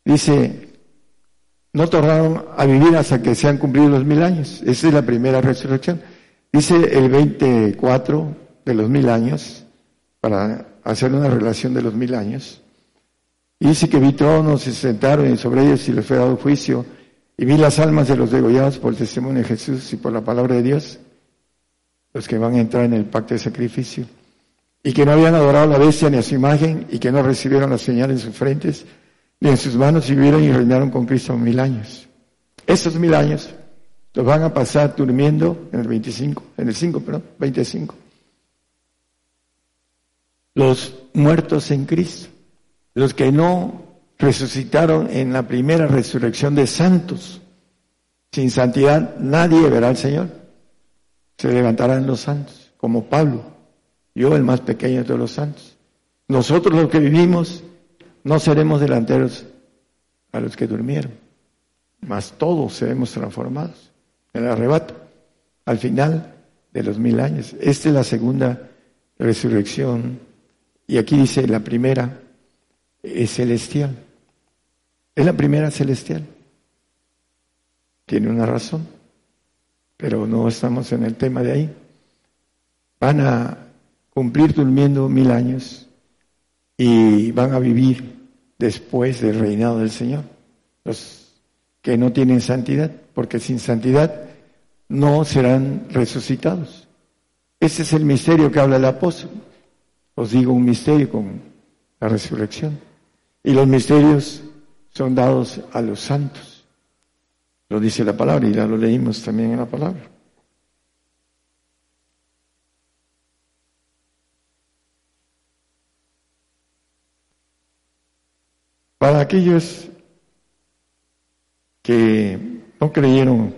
dice, no tornaron a vivir hasta que se han cumplido los mil años. Esa es la primera resurrección. Dice el 24 de los mil años, para hacer una relación de los mil años, Y dice que vi tronos y se sentaron sobre ellos y les fue dado juicio. Y vi las almas de los degollados por el testimonio de Jesús y por la palabra de Dios, los que van a entrar en el pacto de sacrificio. Y que no habían adorado a la bestia ni a su imagen y que no recibieron la señal en sus frentes ni en sus manos y vivieron y reinaron con Cristo mil años. Esos mil años los van a pasar durmiendo en el 25, en el 5, perdón, 25. Los muertos en Cristo, los que no resucitaron en la primera resurrección de santos. Sin santidad nadie verá al Señor. Se levantarán los santos, como Pablo, yo el más pequeño de los santos. Nosotros los que vivimos no seremos delanteros a los que durmieron, mas todos seremos transformados en el arrebato, al final de los mil años. Esta es la segunda resurrección. Y aquí dice, la primera es celestial. Es la primera celestial. Tiene una razón, pero no estamos en el tema de ahí. Van a cumplir durmiendo mil años y van a vivir después del reinado del Señor. Los que no tienen santidad, porque sin santidad no serán resucitados. Ese es el misterio que habla el apóstol. Os digo un misterio con la resurrección. Y los misterios son dados a los santos. Lo dice la palabra y ya lo leímos también en la palabra. Para aquellos que no creyeron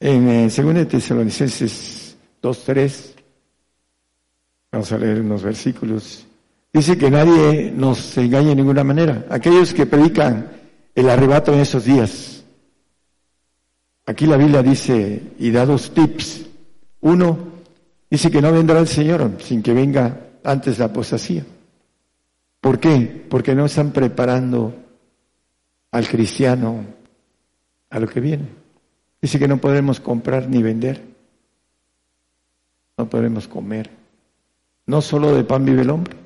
en 2 eh, Tesalonicenses 2.3, vamos a leer unos versículos, dice que nadie nos engañe de ninguna manera. Aquellos que predican el arrebato en esos días, aquí la Biblia dice y da dos tips. Uno, dice que no vendrá el Señor sin que venga antes la apostasía. ¿Por qué? Porque no están preparando al cristiano a lo que viene. Dice que no podemos comprar ni vender. No podemos comer. No solo de pan vive el hombre.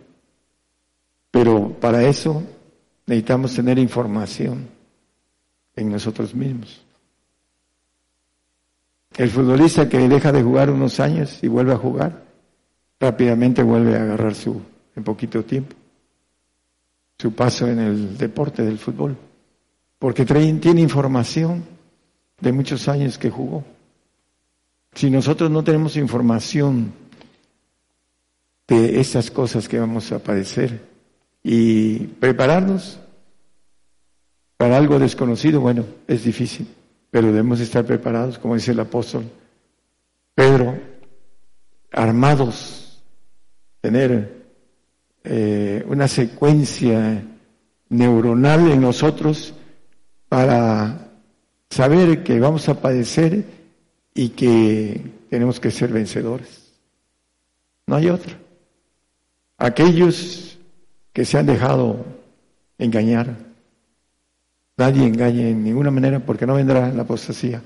Pero para eso necesitamos tener información en nosotros mismos. El futbolista que deja de jugar unos años y vuelve a jugar, rápidamente vuelve a agarrar su en poquito tiempo su paso en el deporte del fútbol, porque tiene información de muchos años que jugó. Si nosotros no tenemos información de esas cosas que vamos a padecer y prepararnos para algo desconocido, bueno, es difícil, pero debemos estar preparados, como dice el apóstol Pedro, armados, tener eh, una secuencia neuronal en nosotros para saber que vamos a padecer y que tenemos que ser vencedores. No hay otra. Aquellos que se han dejado engañar, nadie engañe en ninguna manera porque no vendrá la apostasía.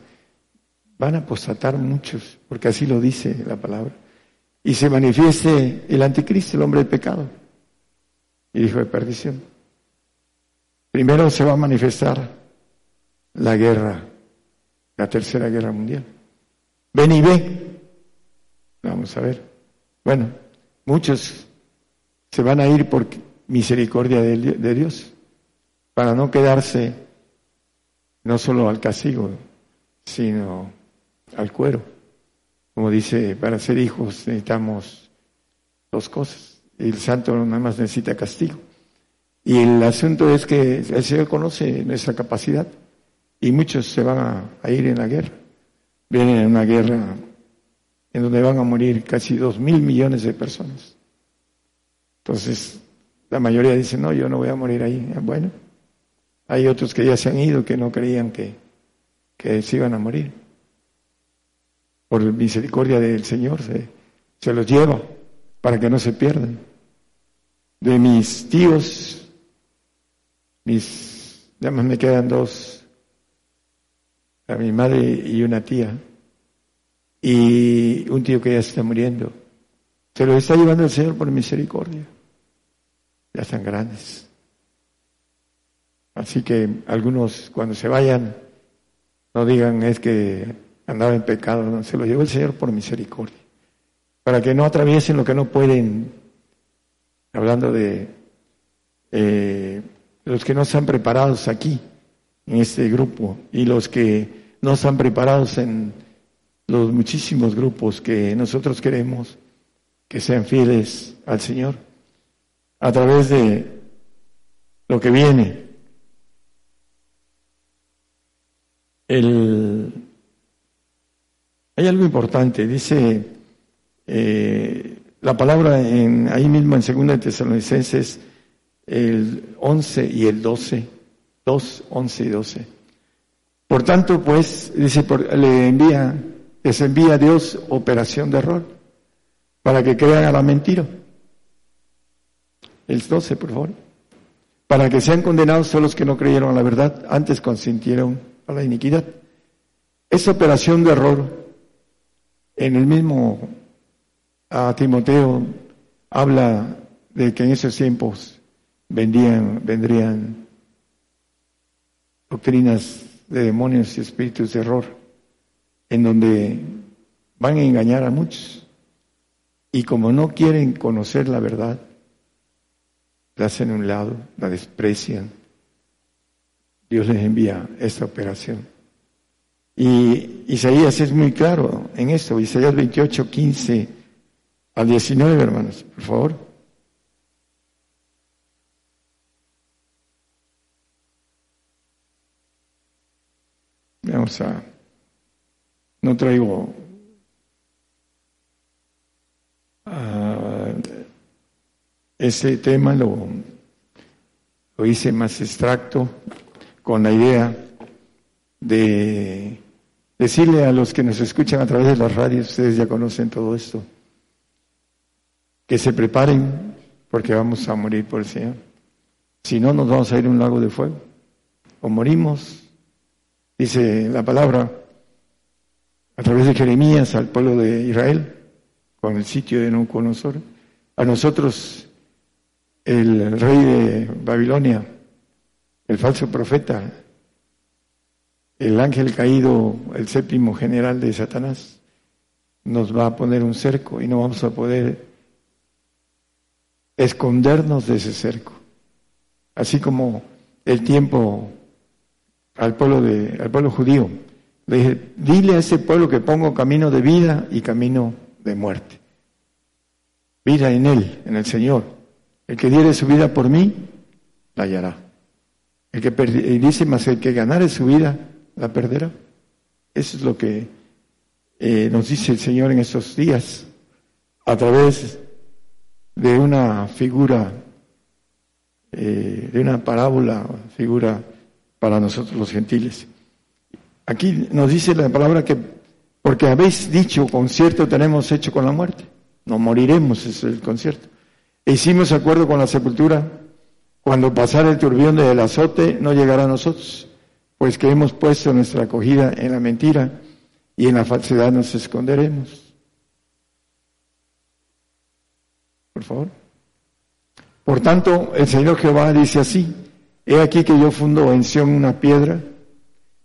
Van a apostatar muchos, porque así lo dice la palabra. Y se manifieste el anticristo, el hombre del pecado y hijo de perdición. Primero se va a manifestar la guerra, la tercera guerra mundial. Ven y ve. Vamos a ver. Bueno, muchos se van a ir por misericordia de, Dios, para no quedarse no solo al castigo, sino al cuero. Como dice, para ser hijos necesitamos dos cosas el santo nada más necesita castigo. Y el asunto es que el Señor conoce nuestra capacidad y muchos se van a, ir en la guerra. Vienen en una guerra en donde van a morir casi dos mil millones de personas. Entonces, la mayoría dice, no, yo no voy a morir ahí. Bueno, hay otros que ya se han ido que no creían que, que se iban a morir. Por misericordia del Señor se, se los lleva para que no se pierdan. De mis tíos, mis, ya más me quedan dos, a mi madre y una tía, y un tío que ya está muriendo. Se lo está llevando el Señor por misericordia. Ya están grandes. Así que algunos cuando se vayan, no digan es que andaba en pecado, no, se lo llevó el Señor por misericordia, para que no atraviesen lo que no pueden, hablando de eh, los que no están preparados aquí, en este grupo, y los que no están preparados en los muchísimos grupos que nosotros queremos que sean fieles al Señor a través de lo que viene. Hay algo importante, dice eh, la palabra en, ahí mismo en 2 Tesalonicenses, el 11 y el 12, 2, 11 y 12. Por tanto, pues, dice, le envía, les envía a Dios operación de error para que crean a la mentira. El 12, por favor. Para que sean condenados todos los que no creyeron a la verdad, antes consintieron a la iniquidad. Esa operación de error, en el mismo a Timoteo, habla de que en esos tiempos vendían, vendrían doctrinas de demonios y espíritus de error, en donde van a engañar a muchos. Y como no quieren conocer la verdad, la hacen a un lado, la desprecian. Dios les envía esta operación. Y Isaías es muy claro en esto, Isaías 28, 15 al 19, hermanos, por favor. Vamos a, no traigo ese tema, lo, lo hice más extracto con la idea de decirle a los que nos escuchan a través de las radios, ustedes ya conocen todo esto, que se preparen porque vamos a morir por el Señor. Si no, nos vamos a ir a un lago de fuego. O morimos dice la palabra, a través de Jeremías al pueblo de Israel, con el sitio de Nabucodonosor. A nosotros, el rey de Babilonia, el falso profeta, el ángel caído, el séptimo general de Satanás, nos va a poner un cerco y no vamos a poder escondernos de ese cerco. Así como el tiempo al pueblo, de, al pueblo judío. Le dije, dile a ese pueblo que pongo camino de vida y camino de muerte. Vida en Él, en el Señor. El que diere su vida por mí, la hallará. El que dice más el que ganare su vida, la perderá. Eso es lo que eh, nos dice el Señor en estos días, a través de una figura, eh, de una parábola, figura para nosotros los gentiles. Aquí nos dice la palabra que porque habéis dicho concierto tenemos hecho con la muerte, no moriremos, es el concierto. Hicimos acuerdo con la sepultura, cuando pasara el turbión del azote no llegará a nosotros, pues que hemos puesto nuestra acogida en la mentira y en la falsedad nos esconderemos. Por favor. Por tanto, el Señor Jehová dice así, He aquí que yo fundo en Sion una piedra,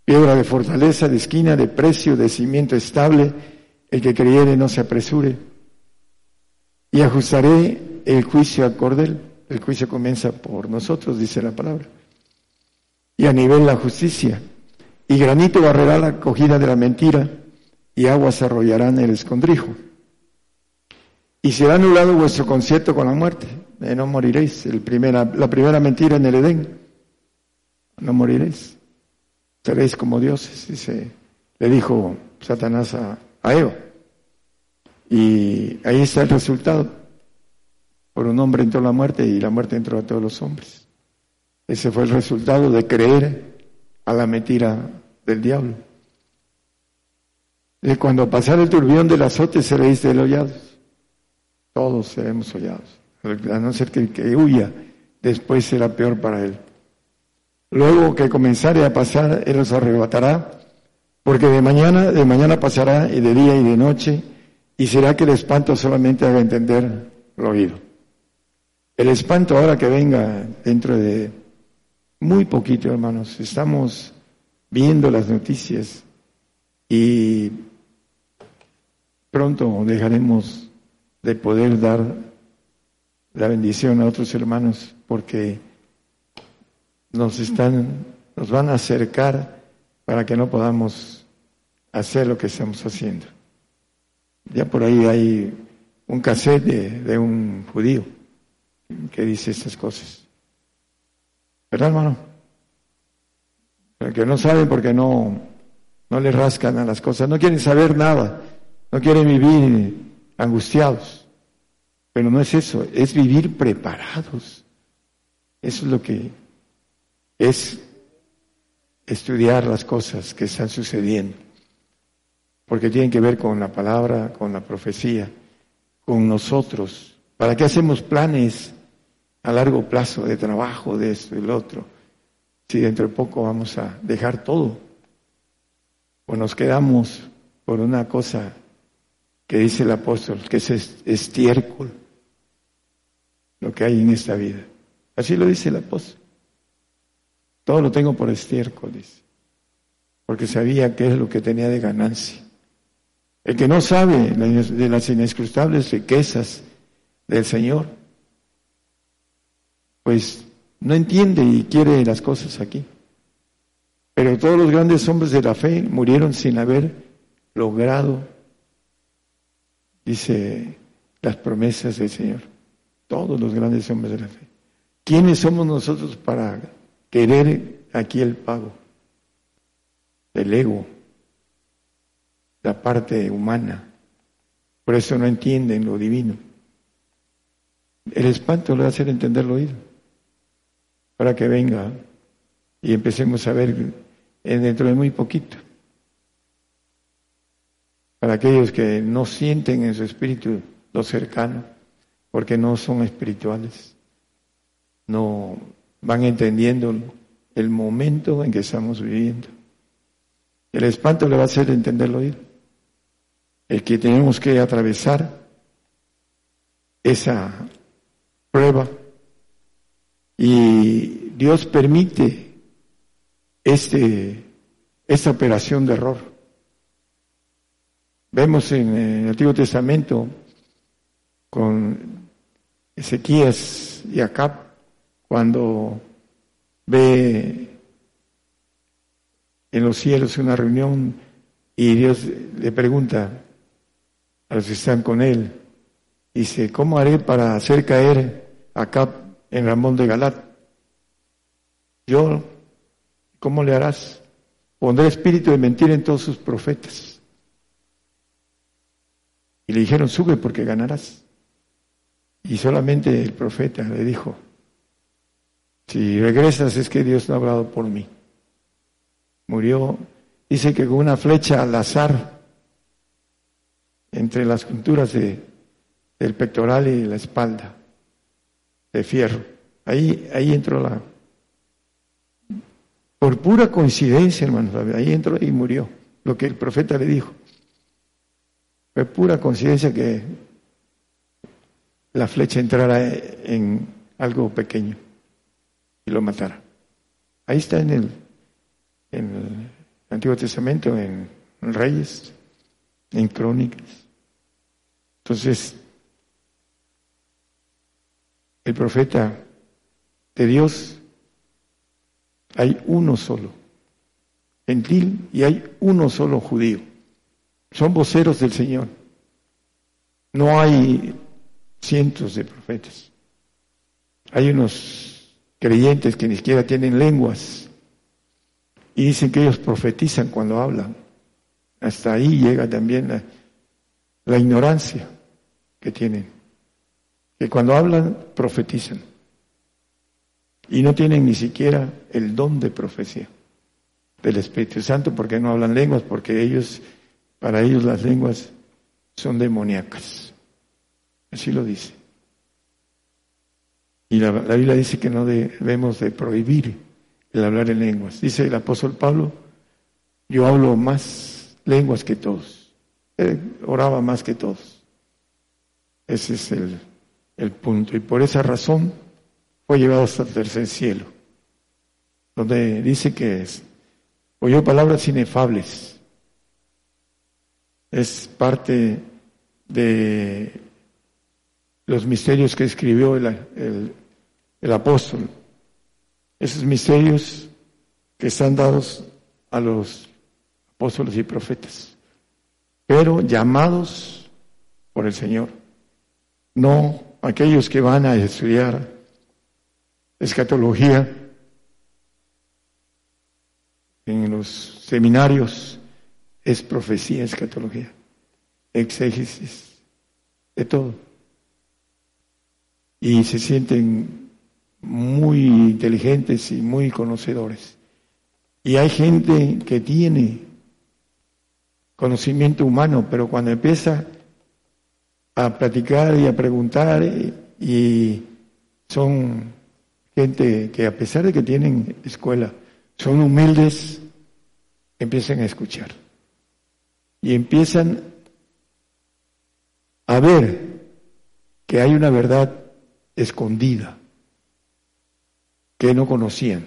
piedra de fortaleza, de esquina, de precio, de cimiento estable, el que creyere no se apresure. Y ajustaré el juicio al cordel. El juicio comienza por nosotros, dice la palabra. Y a nivel la justicia. Y granito barrerá la acogida de la mentira, y aguas arrollarán el escondrijo. Y será anulado vuestro concierto con la muerte. no moriréis. El primera, la primera mentira en el Edén no moriréis. Seréis como dioses, dice, le dijo Satanás a, a Eva. Y ahí está el resultado. Por un hombre entró la muerte y la muerte entró a todos los hombres. Ese fue el resultado de creer a la mentira del diablo. Y cuando pasara el turbión del azote seréis delollados. Todos seremos hollados. A no ser que que huya, después será peor para él. Luego que comenzare a pasar, Él los arrebatará, porque de mañana, de mañana pasará, y de día y de noche, y será que el espanto solamente haga entender lo oído. El espanto ahora que venga dentro de muy poquito, hermanos, estamos viendo las noticias y pronto dejaremos de poder dar la bendición a otros hermanos porque nos están, nos van a acercar para que no podamos hacer lo que estamos haciendo. Ya por ahí hay un cassette de, un judío que dice estas cosas. ¿Verdad, hermano? Pero que no saben porque no, no le rascan a las cosas, no quieren saber nada, no quieren vivir angustiados. Pero no es eso, es vivir preparados. Eso es lo que es estudiar las cosas que están sucediendo, porque tienen que ver con la palabra, con la profecía, con nosotros. ¿Para qué hacemos planes a largo plazo de trabajo, de esto y lo otro? Si dentro de poco vamos a dejar todo, o nos quedamos por una cosa que dice el apóstol, que es estiércol, lo que hay en esta vida. Así lo dice el apóstol. Todo lo tengo por estiércol, dice, porque sabía que es lo que tenía de ganancia. El que no sabe de las inescrutables riquezas del Señor, pues no entiende y quiere las cosas aquí. Pero todos los grandes hombres de la fe murieron sin haber logrado, dice, las promesas del Señor. Todos los grandes hombres de la fe. ¿Quiénes somos nosotros para querer aquí el pago, el ego, la parte humana. Por eso no entienden lo divino. El espanto le va a hacer entender lo oído, para que venga y empecemos a ver dentro de muy poquito. Para aquellos que no sienten en su espíritu lo cercano, porque no son espirituales, no van entendiendo el momento en que estamos viviendo. El espanto le va a hacer entenderlo oír. El que tenemos que atravesar esa prueba y Dios permite este, esta operación de error. Vemos en el Antiguo Testamento con Ezequías y Acab cuando ve en los cielos una reunión y Dios le pregunta a los que están con él, dice, ¿cómo haré para hacer caer acá en Ramón de Galat? Yo, ¿cómo le harás? Pondré espíritu de mentira en todos sus profetas. Y le dijeron, sube porque ganarás. Y solamente el profeta le dijo, si regresas es que Dios no ha hablado por mí. Murió, dice que con una flecha al azar entre las junturas de, del pectoral y la espalda, de fierro. Ahí, ahí entró la... Por pura coincidencia, hermanos, ahí entró y murió, lo que el profeta le dijo. Fue pura coincidencia que la flecha entrara en algo pequeño y lo matara. Ahí está en el, en el Antiguo Testamento, en, Reyes, en Crónicas. Entonces, el profeta de Dios, hay uno solo, gentil, y hay uno solo judío. Son voceros del Señor. No hay cientos de profetas. Hay unos creyentes que ni siquiera tienen lenguas y dicen que ellos profetizan cuando hablan. Hasta ahí llega también la, ignorancia que tienen, que cuando hablan profetizan y no tienen ni siquiera el don de profecía del Espíritu Santo porque no hablan lenguas, porque ellos, para ellos las lenguas son demoníacas. Así lo dice. Y la, Biblia dice que no debemos de prohibir el hablar en lenguas. Dice el apóstol Pablo, yo hablo más lenguas que todos. Él oraba más que todos. Ese es el el punto. Y por esa razón fue llevado hasta el tercer cielo, donde dice que oyó palabras inefables. Es parte de los misterios que escribió el, el apóstol. Esos misterios que están dados a los apóstoles y profetas, pero llamados por el Señor, no aquellos que van a estudiar escatología en los seminarios, es profecía, escatología, exégesis, de todo. Y se sienten muy inteligentes y muy conocedores. Y hay gente que tiene conocimiento humano, pero cuando empieza a platicar y a preguntar y son gente que a pesar de que tienen escuela, son humildes, empiezan a escuchar. Y empiezan a ver que hay una verdad escondida que no conocían.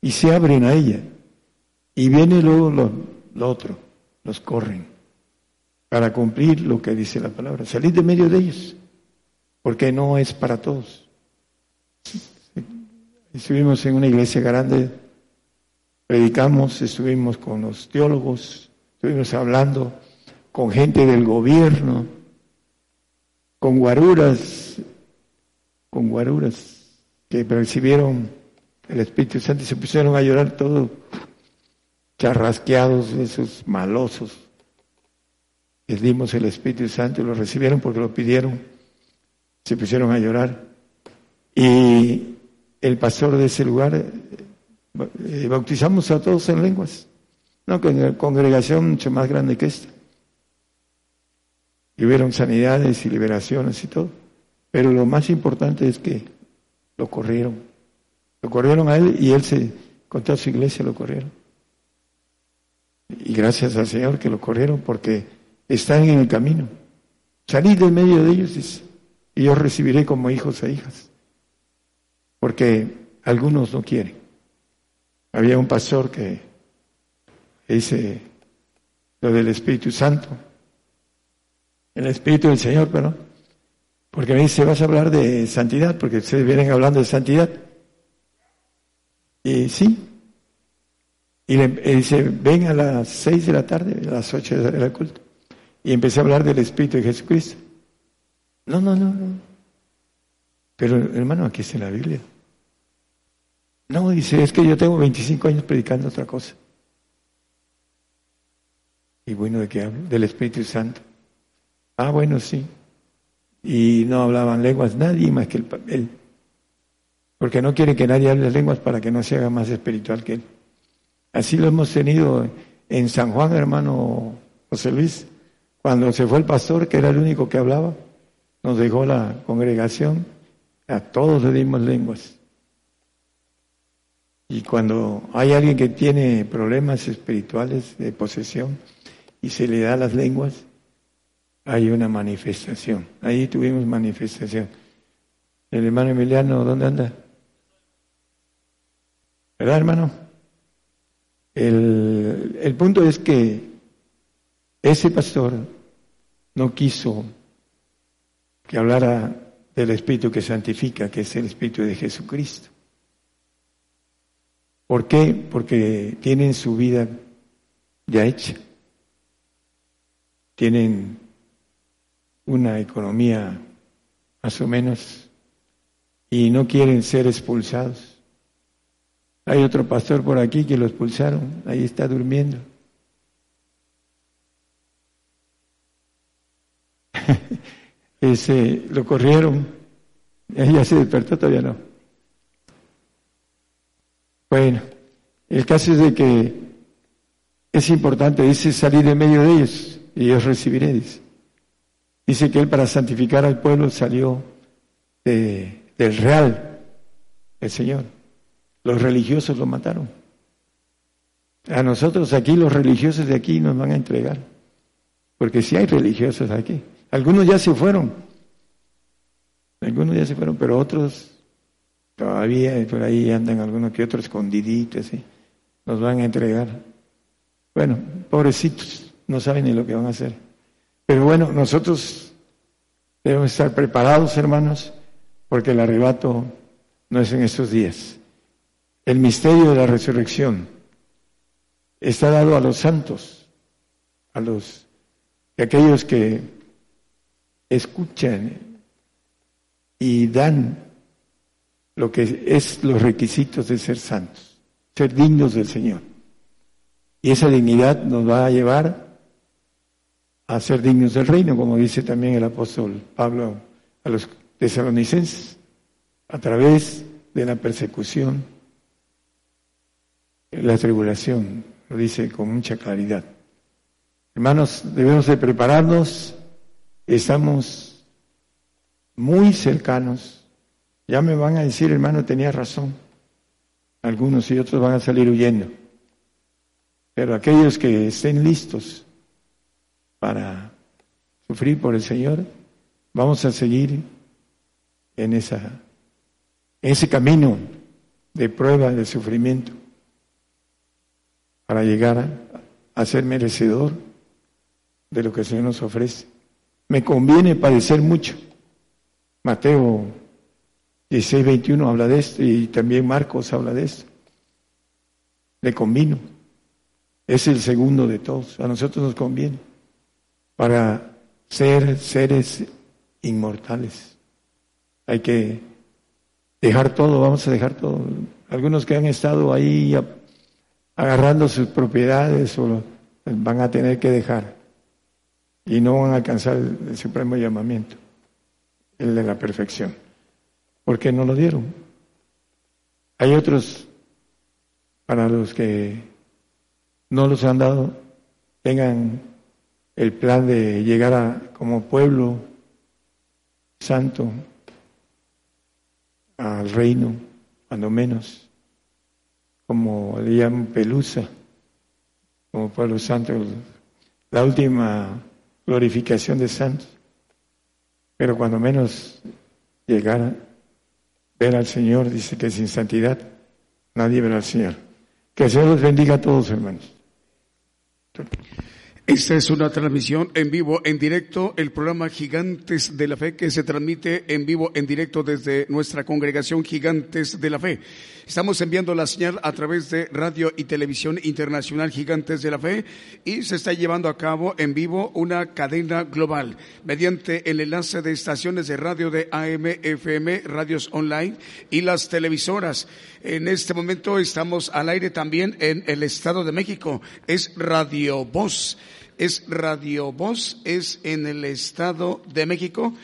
Y se abren a ella. Y viene luego lo, otro, los corren para cumplir lo que dice la palabra. Salir de medio de ellos, porque no es para todos. Estuvimos en una iglesia grande, predicamos, estuvimos con los teólogos, estuvimos hablando con gente del gobierno, con guaruras, con guaruras que recibieron el Espíritu Santo y se pusieron a llorar todos charrasqueados, esos malosos. Les dimos el Espíritu Santo y lo recibieron porque lo pidieron. Se pusieron a llorar. Y el pastor de ese lugar, eh, bautizamos a todos en lenguas. Una congregación mucho más grande que esta. Y hubieron sanidades y liberaciones y todo. Pero lo más importante es que lo corrieron. Lo corrieron a él y él se, con toda su iglesia lo corrieron. Y gracias al Señor que lo corrieron porque están en el camino. Salid de medio de ellos y yo recibiré como hijos e hijas. Porque algunos no quieren. Había un pastor que dice lo del Espíritu Santo, el Espíritu del Señor, pero porque me dice, vas a hablar de santidad, porque ustedes vienen hablando de santidad. Y sí, y le dice, ven a las seis de la tarde, a las ocho de la culto. Y empecé a hablar del Espíritu de Jesucristo. No, no, no, no. Pero hermano, aquí está en la Biblia. No, dice, es que yo tengo 25 años predicando otra cosa. ¿Y bueno de qué hablo? Del Espíritu Santo. Ah, bueno, sí. Y no hablaban lenguas nadie más que él. Porque no quiere que nadie hable lenguas para que no se haga más espiritual que él. Así lo hemos tenido en San Juan, hermano José Luis, cuando se fue el pastor, que era el único que hablaba, nos dejó la congregación, a todos le dimos lenguas. Y cuando hay alguien que tiene problemas espirituales de posesión y se le da las lenguas, hay una manifestación. Ahí tuvimos manifestación. El hermano Emiliano, ¿dónde anda? ¿Verdad, hermano? El, el punto es que ese pastor no quiso que hablara del Espíritu que santifica, que es el Espíritu de Jesucristo. ¿Por qué? Porque tienen su vida ya hecha. Tienen una economía más o menos y no quieren ser expulsados. Hay otro pastor por aquí que lo expulsaron, ahí está durmiendo. Ese, lo corrieron, ella se despertó, todavía no. Bueno, el caso es de que es importante, dice, salir de medio de ellos y yo recibiré, dice. Dice que él para santificar al pueblo salió del real, el Señor. Los religiosos lo mataron. A nosotros aquí, los religiosos de aquí nos van a entregar. Porque si hay religiosos aquí. Algunos ya se fueron. Algunos ya se fueron, pero otros todavía por ahí andan algunos que otros escondiditos, ¿sí? nos van a entregar. Bueno, pobrecitos, no saben ni lo que van a hacer. Pero bueno, nosotros debemos estar preparados, hermanos, porque el arrebato no es en estos días. El misterio de la resurrección está dado a los santos, a los a aquellos que escuchan y dan lo que es los requisitos de ser santos, ser dignos del Señor. Y esa dignidad nos va a llevar a ser dignos del reino, como dice también el apóstol Pablo a los tesalonicenses, a través de la persecución, la tribulación, lo dice con mucha claridad. Hermanos, debemos de prepararnos, estamos muy cercanos. Ya me van a decir, hermano, tenía razón. Algunos y otros van a salir huyendo. Pero aquellos que estén listos para sufrir por el Señor, vamos a seguir en, esa, ese camino de prueba, de sufrimiento, para llegar a ser merecedor de lo que el Señor nos ofrece. Me conviene padecer mucho. Mateo 16, 21 habla de esto y también Marcos habla de esto. Le convino. Es el segundo de todos. A nosotros nos conviene para ser seres inmortales. Hay que dejar todo, vamos a dejar todo. Algunos que han estado ahí agarrando sus propiedades o van a tener que dejar y no van a alcanzar el, supremo llamamiento, el de la perfección, porque no lo dieron. Hay otros para los que no los han dado, tengan el plan de llegar a, como pueblo santo al reino, cuando menos, como le llaman Pelusa, como pueblo santo, la última glorificación de santos. Pero cuando menos llegara ver al Señor, dice que sin santidad nadie verá al Señor. Que el Señor los bendiga a todos, hermanos. Esta es una transmisión en vivo, en directo, el programa Gigantes de la Fe que se transmite en vivo, en directo desde nuestra congregación Gigantes de la Fe. Estamos enviando la señal a través de Radio y Televisión Internacional Gigantes de la Fe y se está llevando a cabo en vivo una cadena global mediante el enlace de estaciones de radio de AM, FM, radios online y las televisoras. En este momento estamos al aire también en el Estado de México. Es Radio Voz es Radio Voz, es en el Estado de México,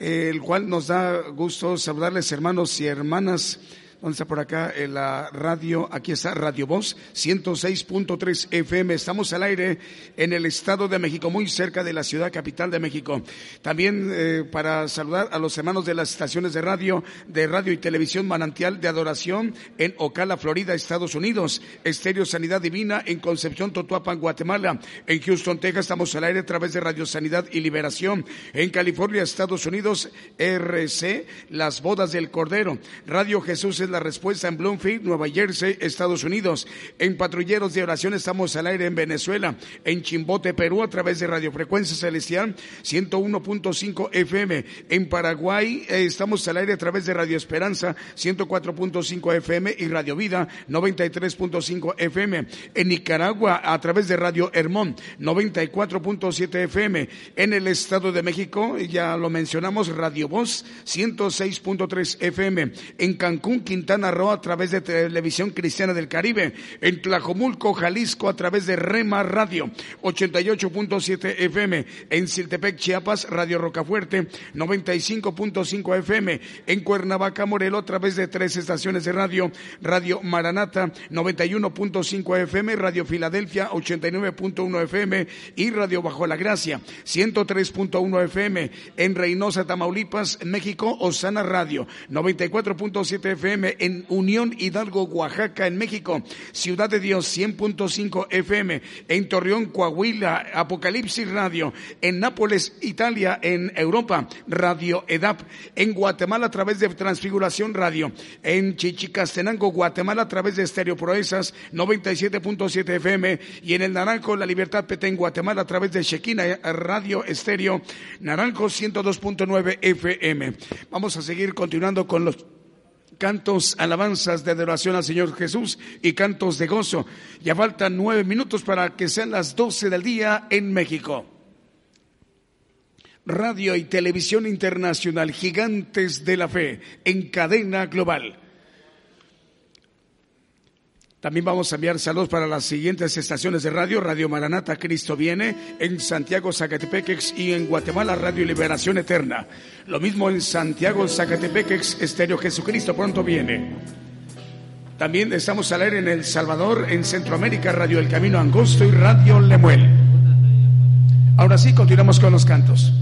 el cual nos da gusto saludarles hermanos y hermanas ¿Dónde está por acá en la radio? Aquí está Radio Voz, 106.3 FM. Estamos al aire en el Estado de México, muy cerca de la ciudad capital de México. También eh, para saludar a los hermanos de las estaciones de radio, de radio y televisión Manantial de Adoración en Ocala, Florida, Estados Unidos. Estéreo Sanidad Divina en Concepción, Totuapan, Guatemala. En Houston, Texas, estamos al aire a través de Radio Sanidad y Liberación. En California, Estados Unidos, RC, Las Bodas del Cordero. Radio Jesús es la respuesta en Bloomfield, Nueva Jersey, Estados Unidos. En Patrulleros de Oración estamos al aire en Venezuela. En Chimbote, Perú, a través de Radiofrecuencia Celestial 101.5 FM. En Paraguay eh, estamos al aire a través de Radio Esperanza 104.5 FM y Radio Vida 93.5 FM. En Nicaragua a través de Radio Hermón 94.7 FM. En el Estado de México, ya lo mencionamos, Radio Voz 106.3 FM. En Cancún, Quintana Quintana a través de Televisión Cristiana del Caribe, en Tlajomulco, Jalisco a través de Rema Radio 88.7 FM, en Siltepec, Chiapas, Radio Rocafuerte 95.5 FM, en Cuernavaca, Morelo a través de tres estaciones de radio, Radio Maranata 91.5 FM, Radio Filadelfia 89.1 FM y Radio Bajo la Gracia 103.1 FM, en Reynosa, Tamaulipas, México, Osana Radio 94.7 FM En Unión Hidalgo, Oaxaca, en México. Ciudad de Dios 100.5 FM en Torreón, Coahuila, Apocalipsis Radio. En Nápoles, Italia, en Europa, Radio EDAP. En Guatemala a través de Transfiguración Radio. En Chichicastenango, Guatemala a través de Estéreo Proezas 97.7 FM. Y en el Naranjo, La Libertad PT en Guatemala a través de Shekina Radio Estéreo. Naranjo 102.9 FM. Vamos a seguir continuando con los cantos, alabanzas de adoración al Señor Jesús y cantos de gozo. Ya faltan nueve minutos para que sean las doce del día en México. Radio y Televisión Internacional, Gigantes de la Fe, en cadena global. También vamos a enviar saludos para las siguientes estaciones de radio. Radio Maranata, Cristo viene. En Santiago, Zacatepequex y en Guatemala, Radio Liberación Eterna. Lo mismo en Santiago, Zacatepequex, Estéreo Jesucristo pronto viene. También estamos al aire en El Salvador, en Centroamérica, Radio El Camino Angosto y Radio Lemuel. Ahora sí, continuamos con los cantos.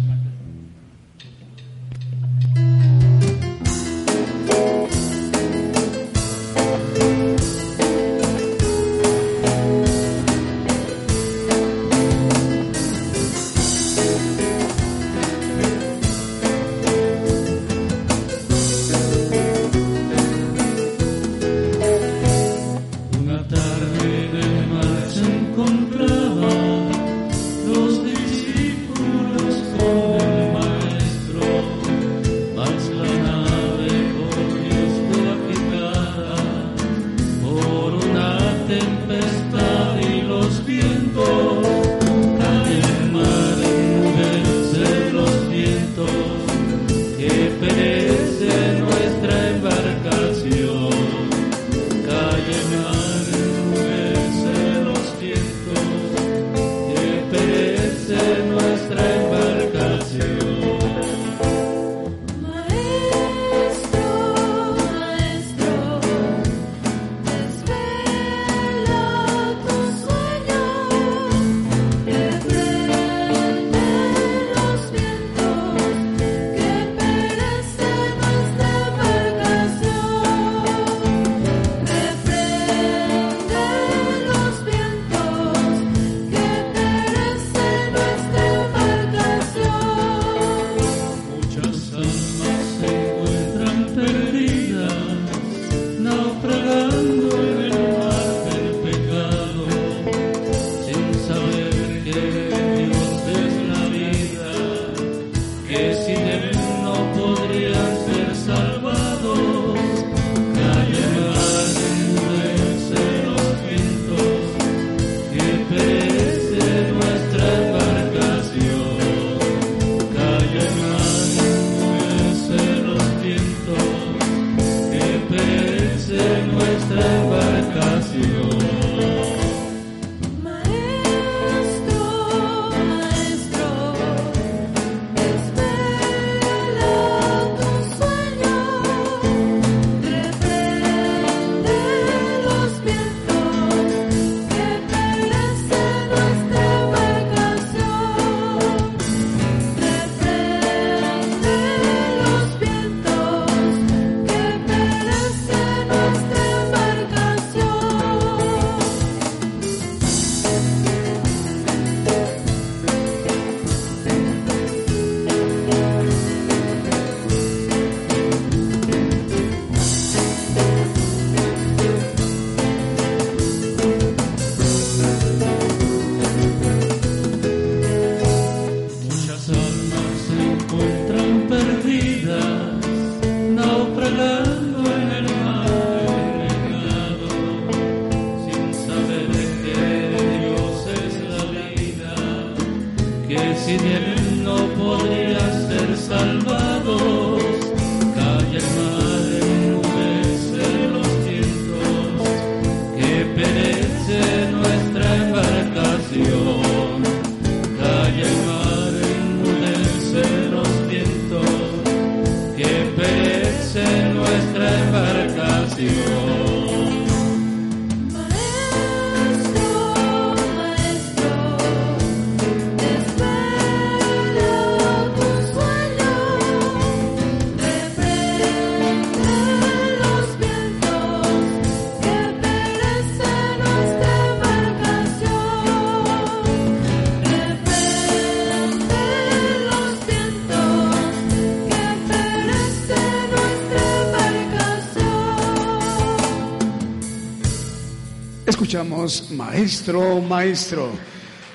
Escuchamos Maestro, Maestro.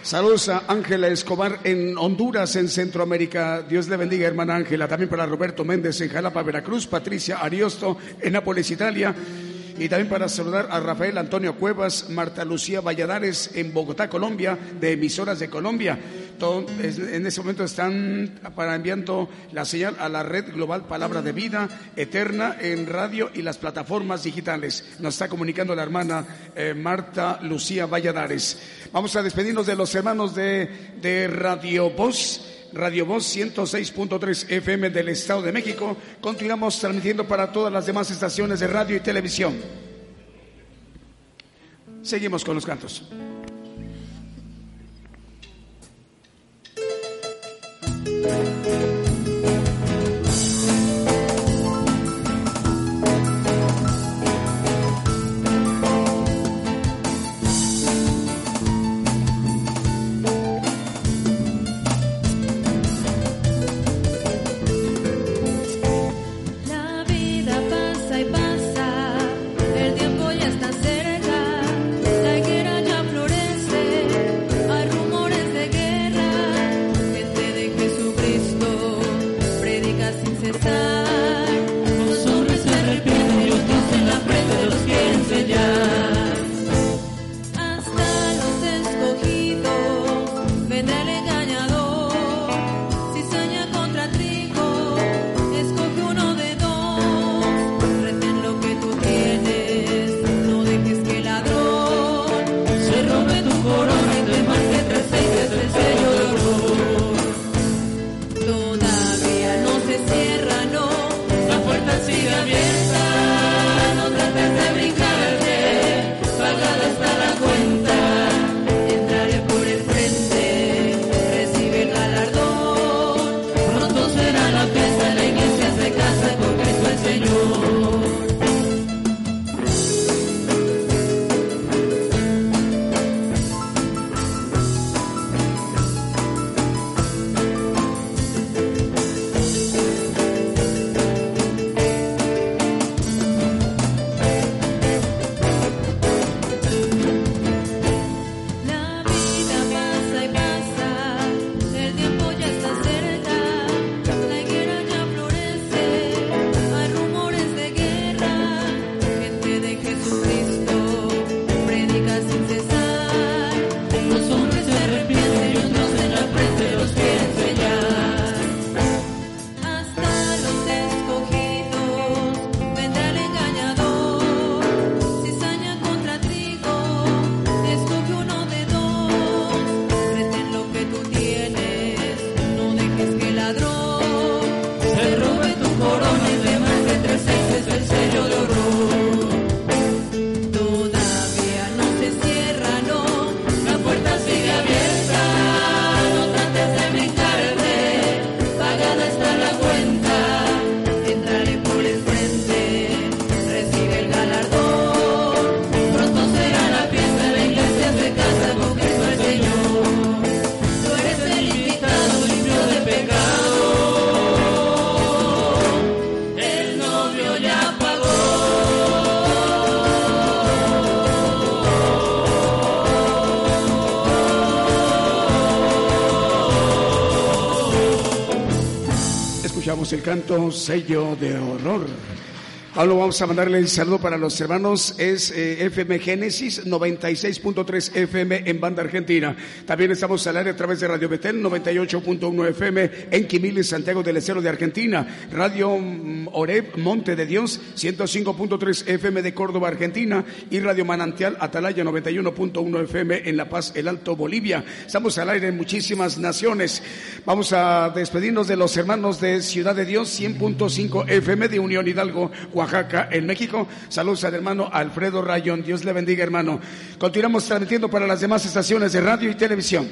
Saludos a Ángela Escobar en Honduras, en Centroamérica. Dios le bendiga, hermana Ángela. También para Roberto Méndez en Jalapa, Veracruz. Patricia Ariosto en Nápoles, Italia. Y también para saludar a Rafael Antonio Cuevas, Marta Lucía Valladares en Bogotá, Colombia, de Emisoras de Colombia. En ese momento están enviando la señal a la red global Palabra de Vida Eterna en radio y las plataformas digitales. Nos está comunicando la hermana eh, Marta Lucía Valladares. Vamos a despedirnos de los hermanos de, de Radio Voz. Radio Voz 106.3 FM del Estado de México. Continuamos transmitiendo para todas las demás estaciones de radio y televisión. Seguimos con los cantos. El canto Sello de Horror. Ahora vamos a mandarle el saludo para los hermanos. Es eh, FM Génesis 96.3 FM en banda argentina. También estamos al aire a través de Radio Betel 98.1 FM en Quimiles, Santiago del Estero de Argentina. Radio mm, Oreb Monte de Dios 105.3 FM de Córdoba, Argentina. Y Radio Manantial Atalaya 91.1 FM en La Paz, el Alto Bolivia. Estamos al aire en muchísimas naciones. Vamos a despedirnos de los hermanos de Ciudad de Dios 100.5 FM de Unión Hidalgo, Oaxaca, en México. Saludos al hermano Alfredo Rayón. Dios le bendiga, hermano. Continuamos transmitiendo para las demás estaciones de radio y televisión.